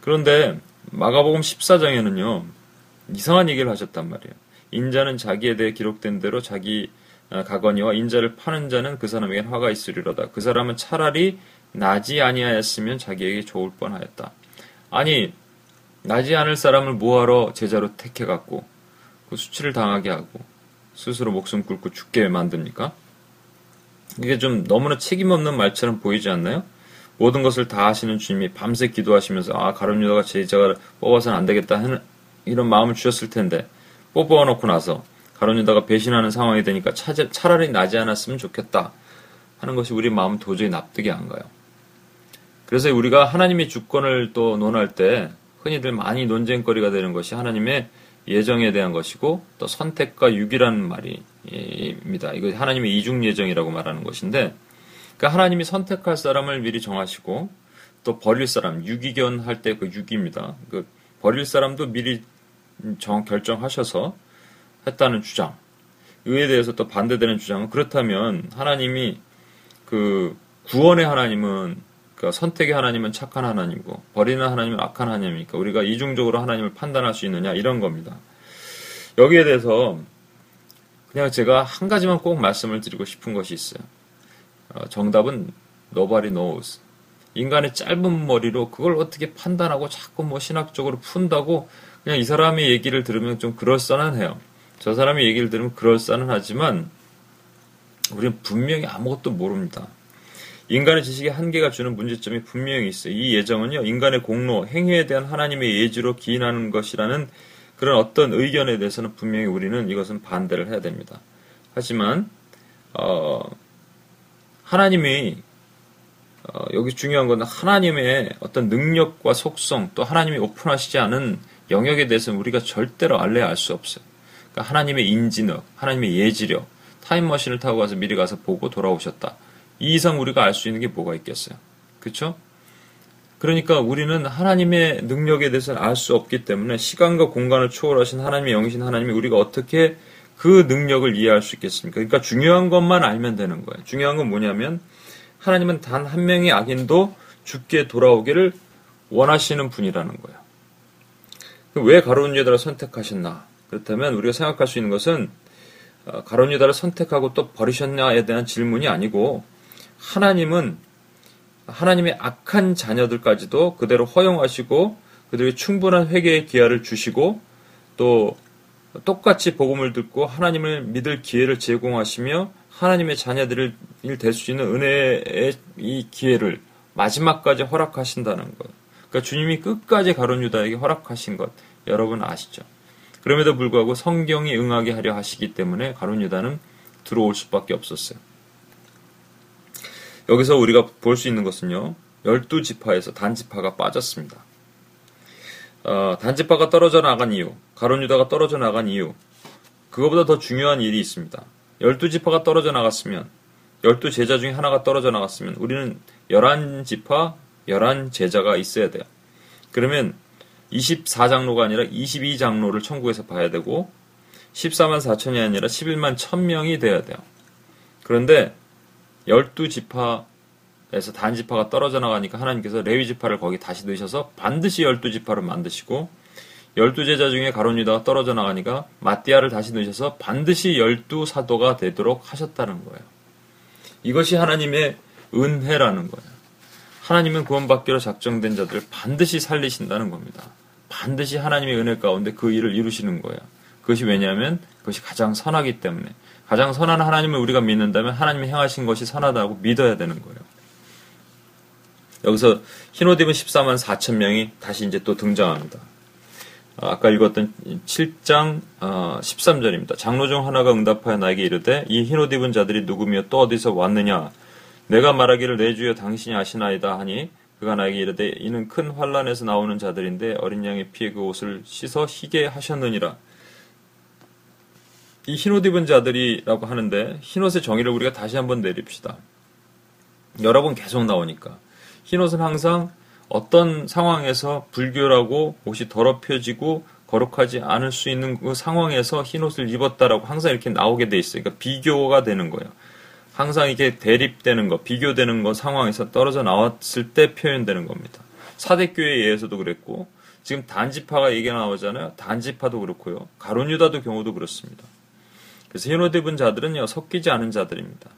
그런데 마가복음 14장에는요, 이상한 얘기를 하셨단 말이에요. 인자는 자기에 대해 기록된 대로 자기 아, 가거니와 인자를 파는 자는 그 사람에게 화가 있으리로다. 그 사람은 차라리 나지 아니하였으면 자기에게 좋을 뻔하였다. 아니 나지 않을 사람을 뭐하러 제자로 택해갖고 그 수치를 당하게 하고 스스로 목숨 꿇고 죽게 만듭니까? 이게 좀 너무나 책임없는 말처럼 보이지 않나요? 모든 것을 다 하시는 주님이 밤새 기도하시면서 아 가룟 유다가 제자가 뽑아서는 안 되겠다 하는 이런 마음을 주셨을 텐데 뽑아놓고 나서 가룟 유다가 배신하는 상황이 되니까 차, 차라리 나지 않았으면 좋겠다 하는 것이 우리 마음 도저히 납득이 안 가요. 그래서 우리가 하나님의 주권을 또 논할 때 흔히들 많이 논쟁거리가 되는 것이 하나님의 예정에 대한 것이고 또 선택과 유기라는 말입니다. 이거 하나님의 이중 예정이라고 말하는 것인데 그러니까 하나님이 선택할 사람을 미리 정하시고 또 버릴 사람 유기견 할 때 그 유기입니다. 그 버릴 사람도 미리 정 결정하셔서 했다는 주장. 이에 대해서 또 반대되는 주장은 그렇다면 하나님이 그 구원의 하나님은 그러니까 선택의 하나님은 착한 하나님이고 버리는 하나님은 악한 하나님이니까 우리가 이중적으로 하나님을 판단할 수 있느냐 이런 겁니다. 여기에 대해서 그냥 제가 한 가지만 꼭 말씀을 드리고 싶은 것이 있어요. 어, 정답은 nobody knows. 인간의 짧은 머리로 그걸 어떻게 판단하고 자꾸 뭐 신학적으로 푼다고 그냥 이 사람의 얘기를 들으면 좀 그럴싸한해요. 저 사람의 얘기를 들으면 그럴싸는 하지만 우리는 분명히 아무것도 모릅니다. 인간의 지식의 한계가 주는 문제점이 분명히 있어요. 이 예정은요, 인간의 공로, 행위에 대한 하나님의 예지로 기인하는 것이라는 그런 어떤 의견에 대해서는 분명히 우리는 이것은 반대를 해야 됩니다. 하지만, 어, 하나님이, 어, 여기 중요한 것은 하나님의 어떤 능력과 속성, 또 하나님이 오픈하시지 않은 영역에 대해서는 우리가 절대로 알래야 알 수 없어요. 그러니까 하나님의 인지력, 하나님의 예지력, 타임머신을 타고 가서 미리 가서 보고 돌아오셨다. 이 이상 우리가 알 수 있는 게 뭐가 있겠어요? 그렇죠? 그러니까 우리는 하나님의 능력에 대해서는 알 수 없기 때문에 시간과 공간을 초월하신 하나님의 영이신 하나님이 우리가 어떻게 그 능력을 이해할 수 있겠습니까? 그러니까 중요한 것만 알면 되는 거예요. 중요한 건 뭐냐면 하나님은 단 한 명의 악인도 죽게 돌아오기를 원하시는 분이라는 거예요. 왜 가로운 유다를 선택하셨나? 그렇다면 우리가 생각할 수 있는 것은 어, 가로운 유다를 선택하고 또 버리셨냐에 대한 질문이 아니고 하나님은 하나님의 악한 자녀들까지도 그대로 허용하시고 그들에게 충분한 회개의 기회를 주시고 또 똑같이 복음을 듣고 하나님을 믿을 기회를 제공하시며 하나님의 자녀들을 될 수 있는 은혜의 이 기회를 마지막까지 허락하신다는 것. 그러니까 주님이 끝까지 가론 유다에게 허락하신 것 여러분 아시죠? 그럼에도 불구하고 성경이 응하게 하려 하시기 때문에 가론 유다는 들어올 수밖에 없었어요. 여기서 우리가 볼 수 있는 것은요. 열두 지파에서 단지파가 빠졌습니다. 어, 단지파가 떨어져 나간 이유, 가론 유다가 떨어져 나간 이유, 그거보다 더 중요한 일이 있습니다. 열두 지파가 떨어져 나갔으면, 열두 제자 중에 하나가 떨어져 나갔으면, 우리는 열한 지파, 열한 제자가 있어야 돼요. 그러면 24장로가 아니라 22장로를 천국에서 봐야 되고, 14만 4천이 아니라 11만 1000명이 돼야 돼요. 그런데 열두 지파에서 단 지파가 떨어져 나가니까 하나님께서 레위 지파를 거기 다시 넣으셔서 반드시 열두 지파를 만드시고 열두 제자 중에 가론 유다가 떨어져 나가니까 마띠아를 다시 넣으셔서 반드시 열두 사도가 되도록 하셨다는 거예요. 이것이 하나님의 은혜라는 거예요. 하나님은 구원받기로 작정된 자들을 반드시 살리신다는 겁니다. 반드시 하나님의 은혜 가운데 그 일을 이루시는 거예요. 그것이 왜냐하면 그것이 가장 선하기 때문에 가장 선한 하나님을 우리가 믿는다면 하나님이 행하신 것이 선하다고 믿어야 되는 거예요. 여기서 흰옷 입은 14만 4천 명이 다시 이제 또 등장합니다. 아, 아까 읽었던 7장 13절입니다. 아, 장로 중 하나가 응답하여 나에게 이르되 이 흰옷 입은 자들이 누구며 또 어디서 왔느냐 내가 말하기를 내 주여 당신이 아시나이다 하니 그가 나에게 이르되 이는 큰 환란에서 나오는 자들인데 어린 양의 피에 그 옷을 씻어 희게 하셨느니라 이 흰옷 입은 자들이라고 하는데 흰옷의 정의를 우리가 다시 한번 내립시다. 여러 번 계속 나오니까 흰옷은 항상 어떤 상황에서 불교라고 옷이 더럽혀지고 거룩하지 않을 수 있는 그 상황에서 흰옷을 입었다라고 항상 이렇게 나오게 돼 있어요. 그러니까 비교가 되는 거예요. 항상 이게 대립되는 거, 비교되는 거 상황에서 떨어져 나왔을 때 표현되는 겁니다. 사대교회에 의해서도 그랬고, 지금 단지파가 얘기가 나오잖아요. 단지파도 그렇고요. 가론유다도 경우도 그렇습니다. 그래서 흰옷 입은 자들은요 섞이지 않은 자들입니다.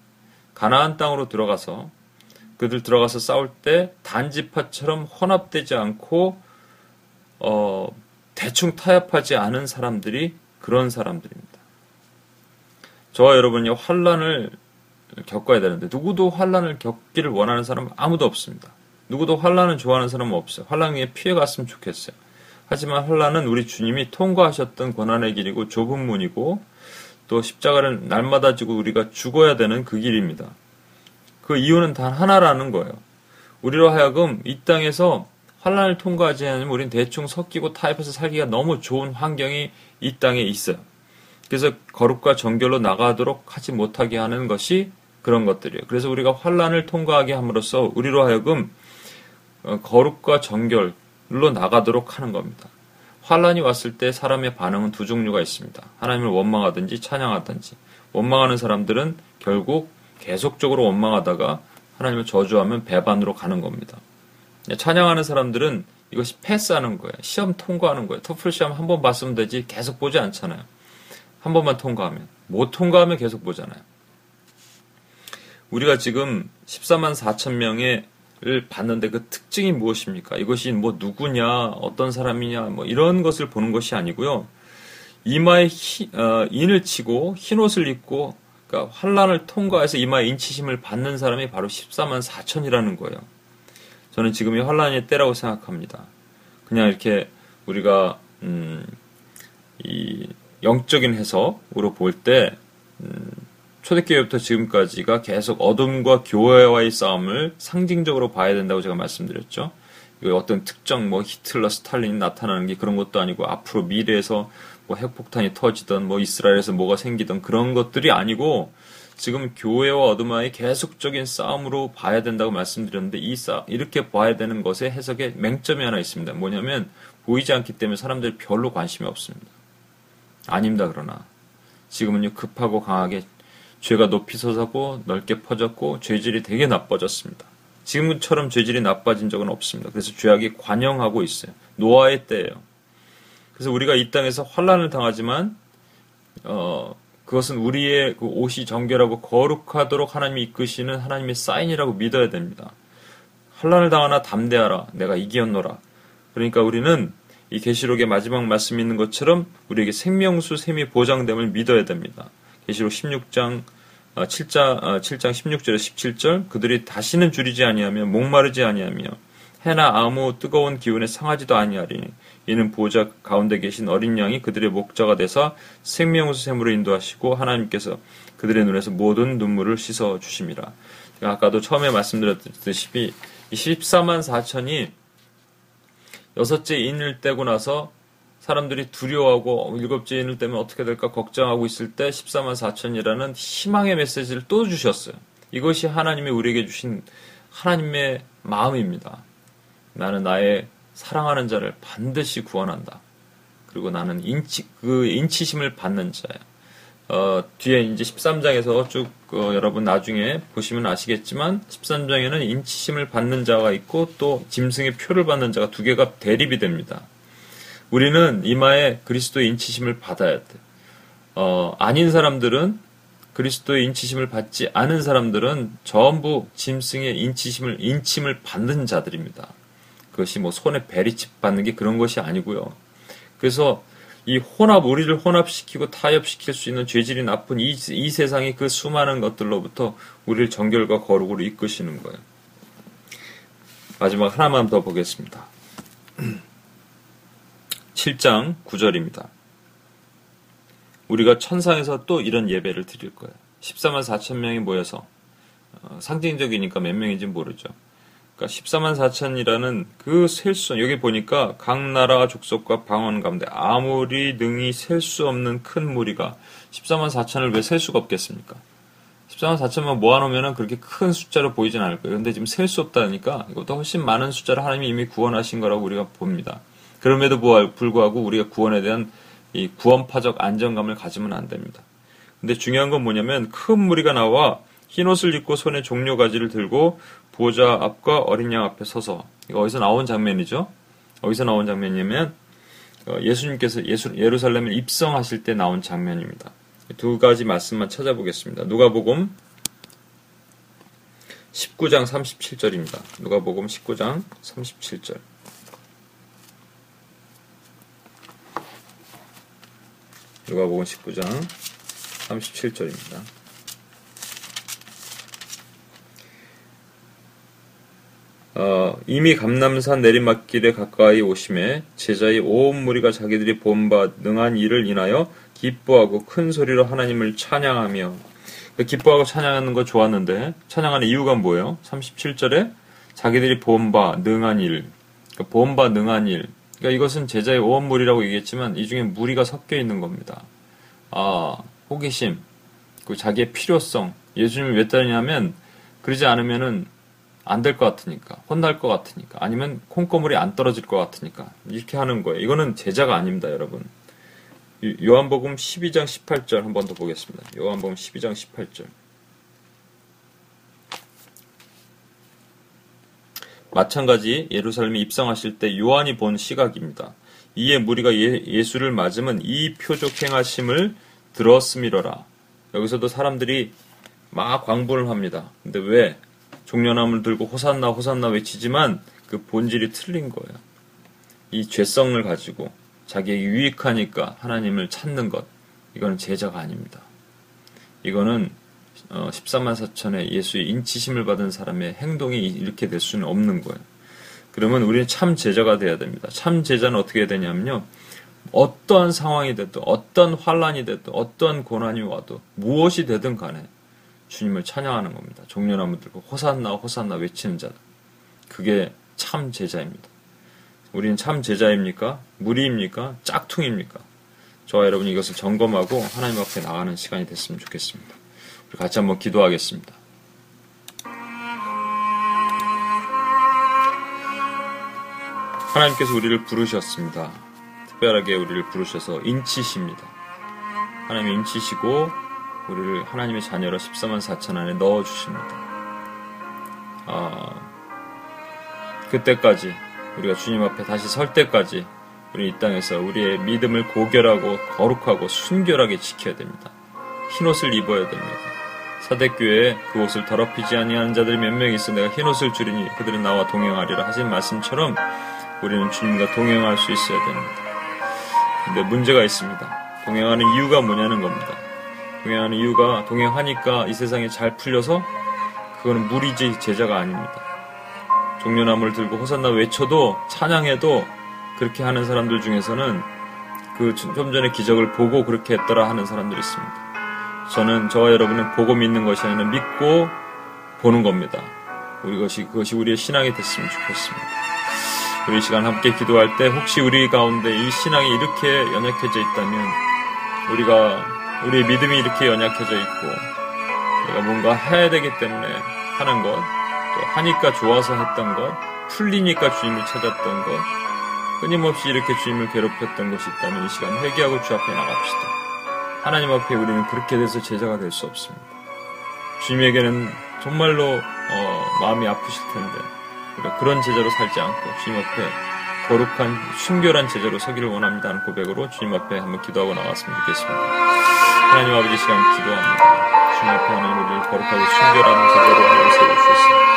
가나안 땅으로 들어가서 그들 들어가서 싸울 때 단지파처럼 혼합되지 않고 어, 대충 타협하지 않은 사람들이 그런 사람들입니다. 저와 여러분이 환란을 겪어야 되는데 누구도 환란을 겪기를 원하는 사람은 아무도 없습니다. 누구도 환란을 좋아하는 사람은 없어요. 환란에 피해 갔으면 좋겠어요. 하지만 환란은 우리 주님이 통과하셨던 고난의 길이고 좁은 문이고 또 십자가를 날마다 지고 우리가 죽어야 되는 그 길입니다. 그 이유는 단 하나라는 거예요. 우리로 하여금 이 땅에서 환란을 통과하지 않으면 우리는 대충 섞이고 타협해서 살기가 너무 좋은 환경이 이 땅에 있어요. 그래서 거룩과 정결로 나가도록 하지 못하게 하는 것이 그런 것들이에요. 그래서 우리가 환란을 통과하게 함으로써 우리로 하여금 어, 거룩과 정결로 나가도록 하는 겁니다. 환란이 왔을 때 사람의 반응은 두 종류가 있습니다. 하나님을 원망하든지 찬양하든지. 원망하는 사람들은 결국 계속적으로 원망하다가 하나님을 저주하면 배반으로 가는 겁니다. 찬양하는 사람들은 이것이 패스하는 거예요. 시험 통과하는 거예요. 토플 시험 한 번 봤으면 되지 계속 보지 않잖아요. 한 번만 통과하면. 못 통과하면 계속 보잖아요. 우리가 지금 14만 4천 명 을 봤는데 그 특징이 무엇입니까? 이것이 뭐 누구냐, 어떤 사람이냐, 뭐 이런 것을 보는 것이 아니고요. 이마에 히, 어, 인을 치고 흰 옷을 입고 그러니까 환란을 통과해서 이마에 인치심을 받는 사람이 바로 14만 4천이라는 거예요. 저는 지금이 환란의 때라고 생각합니다. 그냥 이렇게 우리가 음, 이 영적인 해석으로 볼때 음, 초대교회부터 지금까지가 계속 어둠과 교회와의 싸움을 상징적으로 봐야 된다고 제가 말씀드렸죠. 어떤 특정 뭐 히틀러, 스탈린이 나타나는 게 그런 것도 아니고 앞으로 미래에서 뭐 핵폭탄이 터지던 뭐 이스라엘에서 뭐가 생기던 그런 것들이 아니고 지금 교회와 어둠와의 계속적인 싸움으로 봐야 된다고 말씀드렸는데 이 싸, 이렇게 봐야 되는 것에 해석에 맹점이 하나 있습니다. 뭐냐면 보이지 않기 때문에 사람들이 별로 관심이 없습니다. 아닙니다. 그러나 지금은요 급하고 강하게 죄가 높이 솟았고 넓게 퍼졌고 죄질이 되게 나빠졌습니다. 지금처럼 죄질이 나빠진 적은 없습니다. 그래서 죄악이 관영하고 있어요. 노아의 때예요. 그래서 우리가 이 땅에서 환란을 당하지만 어, 그것은 우리의 그 옷이 정결하고 거룩하도록 하나님이 이끄시는 하나님의 사인이라고 믿어야 됩니다. 환란을 당하나 담대하라. 내가 이기었노라. 그러니까 우리는 이 계시록의 마지막 말씀 있는 것처럼 우리에게 생명수 샘이 보장됨을 믿어야 됩니다. 계시록 16장 7장 7장 16절에 17절 그들이 다시는 줄이지 아니하며 목마르지 아니하며 해나 아무 뜨거운 기운에 상하지도 아니하리니 이는 보좌 가운데 계신 어린 양이 그들의 목자가 되사 생명수 샘으로 인도하시고 하나님께서 그들의 눈에서 모든 눈물을 씻어 주심이라. 아까도 처음에 말씀드렸듯이 14만 4천이 여섯째 인을 떼고 나서 사람들이 두려워하고 일곱째 인을 떼면 어떻게 될까 걱정하고 있을 때 14만 4천이라는 희망의 메시지를 또 주셨어요. 이것이 하나님이 우리에게 주신 하나님의 마음입니다. 나는 나의 사랑하는 자를 반드시 구원한다. 그리고 나는 인치, 그 인치심을 받는 자야. 어, 뒤에 이제 13장에서 쭉 어, 여러분 나중에 보시면 아시겠지만 13장에는 인치심을 받는 자가 있고 또 짐승의 표를 받는 자가 두 개가 대립이 됩니다. 우리는 이마에 그리스도의 인치심을 받아야 돼. 어, 아닌 사람들은 그리스도의 인치심을 받지 않은 사람들은 전부 짐승의 인치심을 인침을 받는 자들입니다. 그것이 뭐 손에 베리칩 받는 게 그런 것이 아니고요. 그래서 이 혼합, 우리를 혼합시키고 타협시킬 수 있는 죄질이 나쁜 이, 이 세상의 그 수많은 것들로부터 우리를 정결과 거룩으로 이끄시는 거예요. 마지막 하나만 더 보겠습니다. 7장 9절입니다. 우리가 천상에서 또 이런 예배를 드릴 거예요. 14만 4천 명이 모여서 어, 상징적이니까 몇 명인지 모르죠. 그러니까 14만 4천이라는 그 셀 수, 여기 보니까 각 나라 족속과 방언 가운데 아무리 능히 셀 수 없는 큰 무리가 14만 4천을 왜 셀 수가 없겠습니까? 14만 4천만 모아놓으면 그렇게 큰 숫자로 보이진 않을 거예요. 근데 지금 셀 수 없다니까 이것도 훨씬 많은 숫자를 하나님이 이미 구원하신 거라고 우리가 봅니다. 그럼에도 불구하고 우리가 구원에 대한 이 구원파적 안정감을 가지면 안 됩니다. 근데 중요한 건 뭐냐면 큰 무리가 나와 흰 옷을 입고 손에 종려 가지를 들고 보좌 앞과 어린 양 앞에 서서 이거 어디서 나온 장면이죠? 어디서 나온 장면이냐면 어, 예수님께서 예수, 예루살렘을 입성하실 때 나온 장면입니다. 두 가지 말씀만 찾아보겠습니다. 누가복음 19장 37절입니다. 누가복음 19장 37절. 누가복음 19장 37절입니다. 어, 이미 감남산 내리막길에 가까이 오심에 제자의 온 무리가 자기들이 본바 능한 일을 인하여 기뻐하고 큰 소리로 하나님을 찬양하며 기뻐하고 찬양하는 거 좋았는데 찬양하는 이유가 뭐예요? 37절에 자기들이 본바 능한 일, 그러니까 본바 능한 일. 그러니까 이것은 제자의 오원물이라고 얘기했지만 이 중에 무리가 섞여 있는 겁니다. 아 호기심, 그 자기의 필요성. 예수님을 왜 따르냐면 그러지 않으면은 안 될 것 같으니까 혼날 것 같으니까 아니면 콩고물이 안 떨어질 것 같으니까 이렇게 하는 거예요. 이거는 제자가 아닙니다, 여러분. 요한복음 12장 18절 한 번 더 보겠습니다. 요한복음 12장 18절. 마찬가지 예루살렘에 입성하실 때 요한이 본 시각입니다. 이에 무리가 예, 수를 맞으면 이 표적 행하심을 들었음이러라. 여기서도 사람들이 막 광분을 합니다. 근데 왜? 종려나무를 들고 호산나 호산나 외치지만 그 본질이 틀린 거예요. 이 죄성을 가지고 자기에게 유익하니까 하나님을 찾는 것. 이거는 제자가 아닙니다. 이거는 14만 어, 4천의 예수의 인치심을 받은 사람의 행동이 이렇게 될 수는 없는 거예요. 그러면 우리는 참 제자가 돼야 됩니다. 참 제자는 어떻게 되냐면요. 어떠한 상황이 됐든 어떤 환란이 됐든 어떠한 고난이 와도 무엇이 되든 간에 주님을 찬양하는 겁니다. 종려나무 들고 호산나 호산나 외치는 자. 그게 참 제자입니다. 우리는 참 제자입니까? 무리입니까? 짝퉁입니까? 저와 여러분 이것을 점검하고 하나님 앞에 나가는 시간이 됐으면 좋겠습니다. 같이 한번 기도하겠습니다. 하나님께서 우리를 부르셨습니다. 특별하게 우리를 부르셔서 인치십니다. 하나님 인치시고 우리를 하나님의 자녀로 14만 4천 안에 넣어주십니다. 아, 그때까지 우리가 주님 앞에 다시 설 때까지 우리 이 땅에서 우리의 믿음을 고결하고 거룩하고 순결하게 지켜야 됩니다. 흰 옷을 입어야 됩니다. 사대교회에 그 옷을 더럽히지 아니하는 자들이 몇 명 있어 내가 흰 옷을 주리니 그들은 나와 동행하리라 하신 말씀처럼 우리는 주님과 동행할 수 있어야 됩니다. 근데 문제가 있습니다. 동행하는 이유가 뭐냐는 겁니다. 동행하는 이유가 동행하니까 이 세상에 잘 풀려서 그거는 무리지 제자가 아닙니다. 종려나무를 들고 호산나 외쳐도 찬양해도 그렇게 하는 사람들 중에서는 그 좀 전에 기적을 보고 그렇게 했더라 하는 사람들이 있습니다. 저는 저와 여러분은 보고 믿는 것이 아니라 믿고 보는 겁니다. 우리 것이 그것이 우리의 신앙이 됐으면 좋겠습니다. 우리 시간 함께 기도할 때 혹시 우리 가운데 이 신앙이 이렇게 연약해져 있다면 우리가 우리의 믿음이 이렇게 연약해져 있고 우리가 뭔가 해야 되기 때문에 하는 것, 또 하니까 좋아서 했던 것, 풀리니까 주님을 찾았던 것, 끊임없이 이렇게 주님을 괴롭혔던 것이 있다면 이 시간 회개하고 주 앞에 나갑시다. 하나님 앞에 우리는 그렇게 돼서 제자가 될 수 없습니다. 주님에게는 정말로 어, 마음이 아프실 텐데 우리가 그런 제자로 살지 않고 주님 앞에 거룩한 순결한 제자로 서기를 원합니다 하는 고백으로 주님 앞에 한번 기도하고 나갔으면 좋겠습니다. 하나님 아버지 시간 기도합니다. 주님 앞에 하나님 우리를 거룩하고 순결한 제자로 하나님 세워주셨습니다.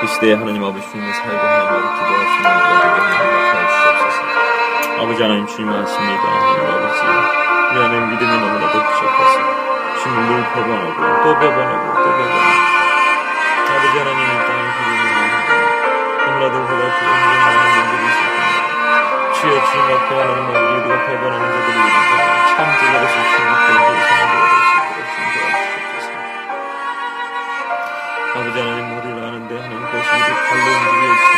그 시대에 하나님 아버지 주님의 사역을 하나님 아버지 있는 우리가 되게 하나님 역할해 주시옵소서. 아버지 하나님 주님 하십니다. 하나님 아버지 우리 안에 믿음이 너무나도 부족해서 주님을 늘 배반하고 또 배반하고 또 배반하고 아버지 하나님 이 땅을 구원하는 너무나도 그렇고 힘든 분들이 있을 겁니다. 주여 주님 앞에 하나님 아버지 우리가 배반하는 자들이 있는데 참 제자로서 주님 앞에 주님. 아버지 하나님 우리를 아는데 하나님 그것이 우리 발로 움직여. 그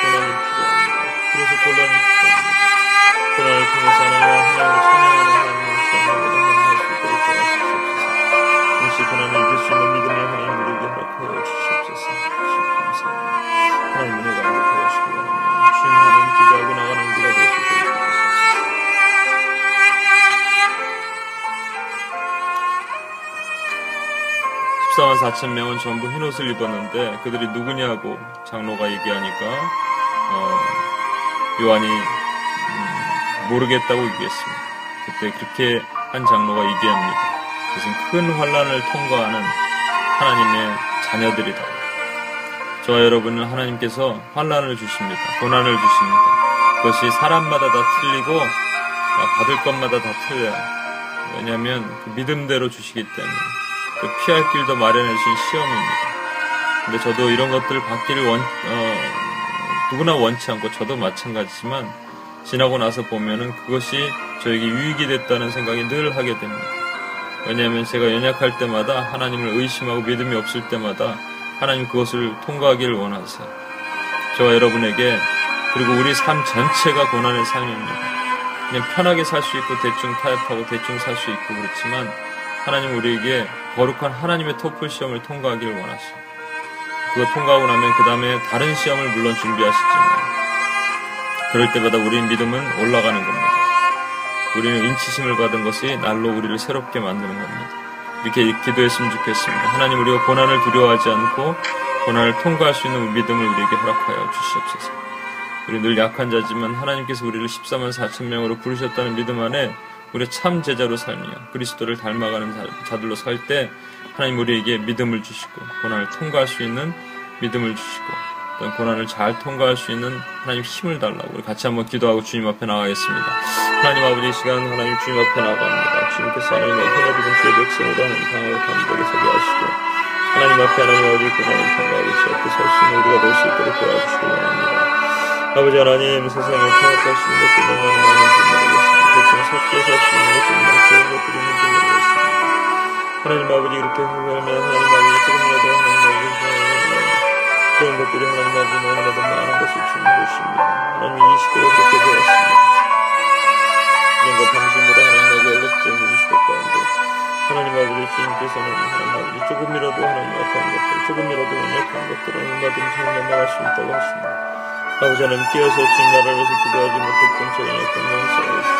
고난이 필요합니다. 그래서 곤란이 필요합니다. 고난을 통해서 하나님과 하나님을 찬양하는 하나님을 시험하고 만날 수 있도록 도와주시옵소서. 혹시 고난을 이길 수 있는 믿음의 하나님 우리에게 허락하여 주시옵소서. 주님 감사합니다. 하나님 은혜가 행복하시기 바랍니다. 주님 하나님 기도하고 나가는 우리가 될수 있도록 도와주시옵소서. 14만 4천 명은 전부 흰옷을 입었는데 그들이 누구냐고 장로가 얘기하니까 어, 요한이 음, 모르겠다고 얘기했습니다. 그때 그렇게 한 장로가 얘기합니다. 그것은 큰 환란을 통과하는 하나님의 자녀들이다. 저와 여러분은 하나님께서 환란을 주십니다. 고난을 주십니다. 그것이 사람마다 다 틀리고 아, 받을 것마다 다 틀려요. 왜냐하면 그 믿음대로 주시기 때문에 그 피할 길도 마련해 주신 시험입니다. 근데 저도 이런 것들을 받기를 원, 어, 누구나 원치 않고 저도 마찬가지지만 지나고 나서 보면은 그것이 저에게 유익이 됐다는 생각이 늘 하게 됩니다. 왜냐하면 제가 연약할 때마다 하나님을 의심하고 믿음이 없을 때마다 하나님 그것을 통과하기를 원하세요. 저와 여러분에게 그리고 우리 삶 전체가 고난의 삶입니다. 그냥 편하게 살 수 있고 대충 타협하고 대충 살 수 있고 그렇지만 하나님 우리에게 거룩한 하나님의 토플 시험을 통과하기를 원하시고 그거 통과하고 나면 그 다음에 다른 시험을 물론 준비하시지만 그럴 때마다 우리의 믿음은 올라가는 겁니다. 우리는 인치심을 받은 것이 날로 우리를 새롭게 만드는 겁니다. 이렇게 기도했으면 좋겠습니다. 하나님 우리가 고난을 두려워하지 않고 고난을 통과할 수 있는 믿음을 우리에게 허락하여 주시옵소서. 우리 늘 약한 자지만 하나님께서 우리를 14만 4천 명으로 부르셨다는 믿음 안에 우리 참 제자로 살며 그리스도를 닮아가는 자들로 살 때 하나님 우리에게 믿음을 주시고 고난을 통과할 수 있는 믿음을 주시고 어떤 고난을 잘 통과할 수 있는 하나님 힘을 달라고 우리 같이 한번 기도하고 주님 앞에 나가겠습니다. 하나님 아버지 시간 하나님 주님 앞에 나갑니다. 주님께서 하나님의 해내주는 주의 백성으로 하나님 강하고 담대하게 서게 하시고 하나님 앞에 하나님 아버지 고난을 통과하고 주 앞에 설수 있는 우리가 될 수 있도록 도와주시기 원합니다. 아버지 하나님 세상에 통합하시는 것들 너무 많은지 모르겠습니다. 대충 섞여 살수 있는 것들 너무 좋은 것들이 있는지 모르겠습니다. 하나님 아버지 이렇게 하면 하나님 아버지 조금이라도 하나님 아버지 그런 것들이 하나님 아버지 너무나도 많은 것을 주님 보십니다. 하나님 이 시대에 그렇게 되었습니다. 이런과 당신보다 하나님 아버지 얼룩쟁이 시대 가운데 하나님 아버지 주님께서는 하나님 아버지 조금이라도 하나님 약한 것들 조금이라도 연약한 것들은 얼마든지 넘어갈 수 있다고 하십니다. 아버지 하나님 깨어서 주님 나라를 위해서 기도하지 못했던 저희 약한 용서하시고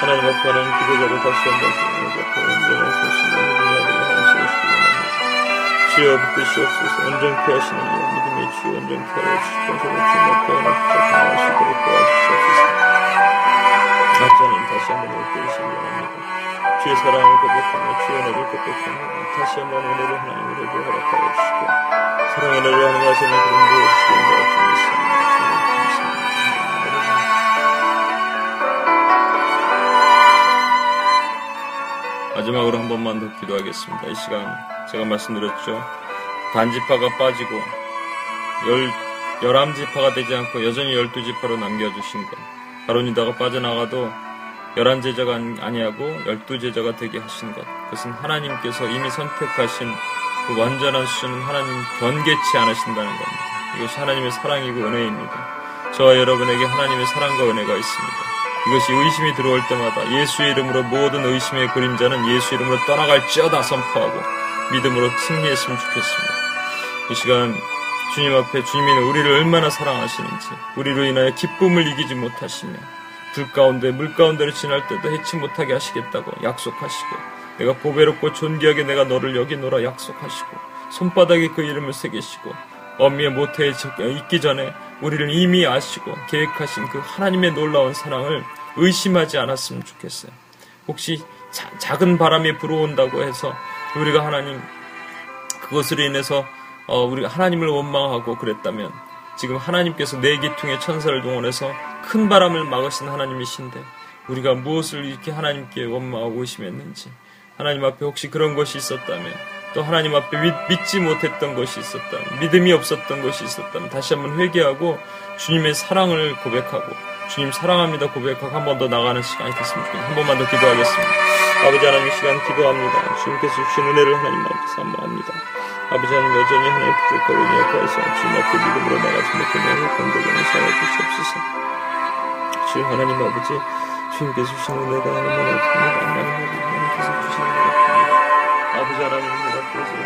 하나님 하나님 기도자로 다시 한번 하나님 하나님. 주여 붙드시옵소서 온전케 하시는 이 믿음의 주여 온전케 하여 주님 앞에 하나님 강화하시도록 도와주시옵소서. 남자는 다시 한번 올때리시기 원합니다. 주의 사랑을 고백하며 주의 은혜를 고백하며 다시 한번 오늘을 하나님으로 허락하여 주시고 사랑의 은혜로 하는 하시는 그런 부어주시기 원합 마지막으로 한 번만 더 기도하겠습니다. 이 시간 제가 말씀드렸죠. 반지파가 빠지고 열, 열한 지파가 되지 않고 여전히 열두 지파로 남겨주신 것. 가론이다가 빠져나가도 열한 제자가 아니하고 열두 제자가 되게 하신 것. 그것은 하나님께서 이미 선택하신 그 완전한 수준은 하나님 변개치 않으신다는 겁니다. 이것이 하나님의 사랑이고 은혜입니다. 저와 여러분에게 하나님의 사랑과 은혜가 있습니다. 이것이 의심이 들어올 때마다 예수의 이름으로 모든 의심의 그림자는 예수 이름으로 떠나갈지어다 선포하고 믿음으로 승리했으면 좋겠습니다. 이 시간 주님 앞에 주님이 우리를 얼마나 사랑하시는지 우리로 인하여 기쁨을 이기지 못하시며 불 가운데 물 가운데를 지날 때도 해치 못하게 하시겠다고 약속하시고 내가 보배롭고 존귀하게 내가 너를 여기노라 약속하시고 손바닥에 그 이름을 새기시고 어미의 모태에 있기 전에 우리를 이미 아시고 계획하신 그 하나님의 놀라운 사랑을 의심하지 않았으면 좋겠어요. 혹시 자, 작은 바람이 불어온다고 해서 우리가 하나님 그것으로 인해서 어, 우리가 하나님을 원망하고 그랬다면 지금 하나님께서 내 기퉁에 천사를 동원해서 큰 바람을 막으신 하나님이신데 우리가 무엇을 이렇게 하나님께 원망하고 의심했는지 하나님 앞에 혹시 그런 것이 있었다면 또 하나님 앞에 믿, 지 못했던 것이 있었다면, 믿음이 없었던 것이 있었다면, 다시 한번 회개하고 주님의 사랑을 고백하고, 주님 사랑합니다 고백하고 한 번 더 나가는 시간이 됐으면 좋겠습니다. 한 번만 더 기도하겠습니다. 아버지 하나님 이 시간 기도합니다. 주님께서 주신 은혜를 하나님 앞에 사모합니다. 아버지 하나님 여전히 하나님 부족하고 연약해서 주님 앞에 믿음으로 나가지 못하며 건강을 사여 주시옵소서. 주여 하나님 아버지 주님께서 주신 은혜가 얼마나 큽니다. 하나님 아버지 하나님께서 주신 은혜가 Sarah,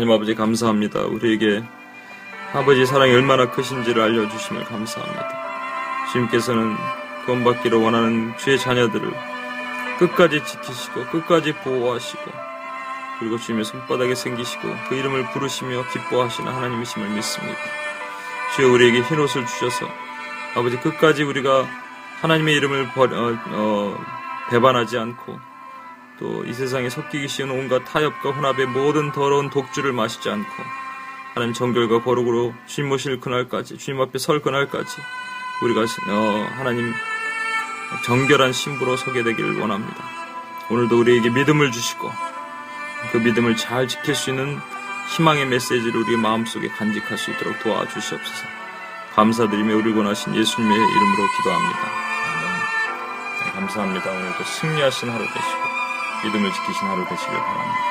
하나님 아버지 감사합니다. 우리에게 아버지 사랑이 얼마나 크신지를 알려주심을 감사합니다. 주님께서는 구원받기를 원하는 주의 자녀들을 끝까지 지키시고 끝까지 보호하시고 그리고 주님의 손바닥에 생기시고 그 이름을 부르시며 기뻐하시는 하나님이심을 믿습니다. 주여 우리에게 흰 옷을 주셔서 아버지 끝까지 우리가 하나님의 이름을 버, 어, 어, 배반하지 않고 또 이 세상에 섞이기 쉬운 온갖 타협과 혼합의 모든 더러운 독주를 마시지 않고 하나님 정결과 거룩으로 주님 모실 그날까지 주님 앞에 설 그날까지 우리가 어, 하나님 정결한 신부로 서게 되기를 원합니다. 오늘도 우리에게 믿음을 주시고 그 믿음을 잘 지킬 수 있는 희망의 메시지를 우리 마음속에 간직할 수 있도록 도와주시옵소서. 감사드리며 우리 원하신 예수님의 이름으로 기도합니다. 아멘. 네, 감사합니다. 오늘도 승리하신 하루 되시고 믿음을 지키신 하루 되시길 바랍니다.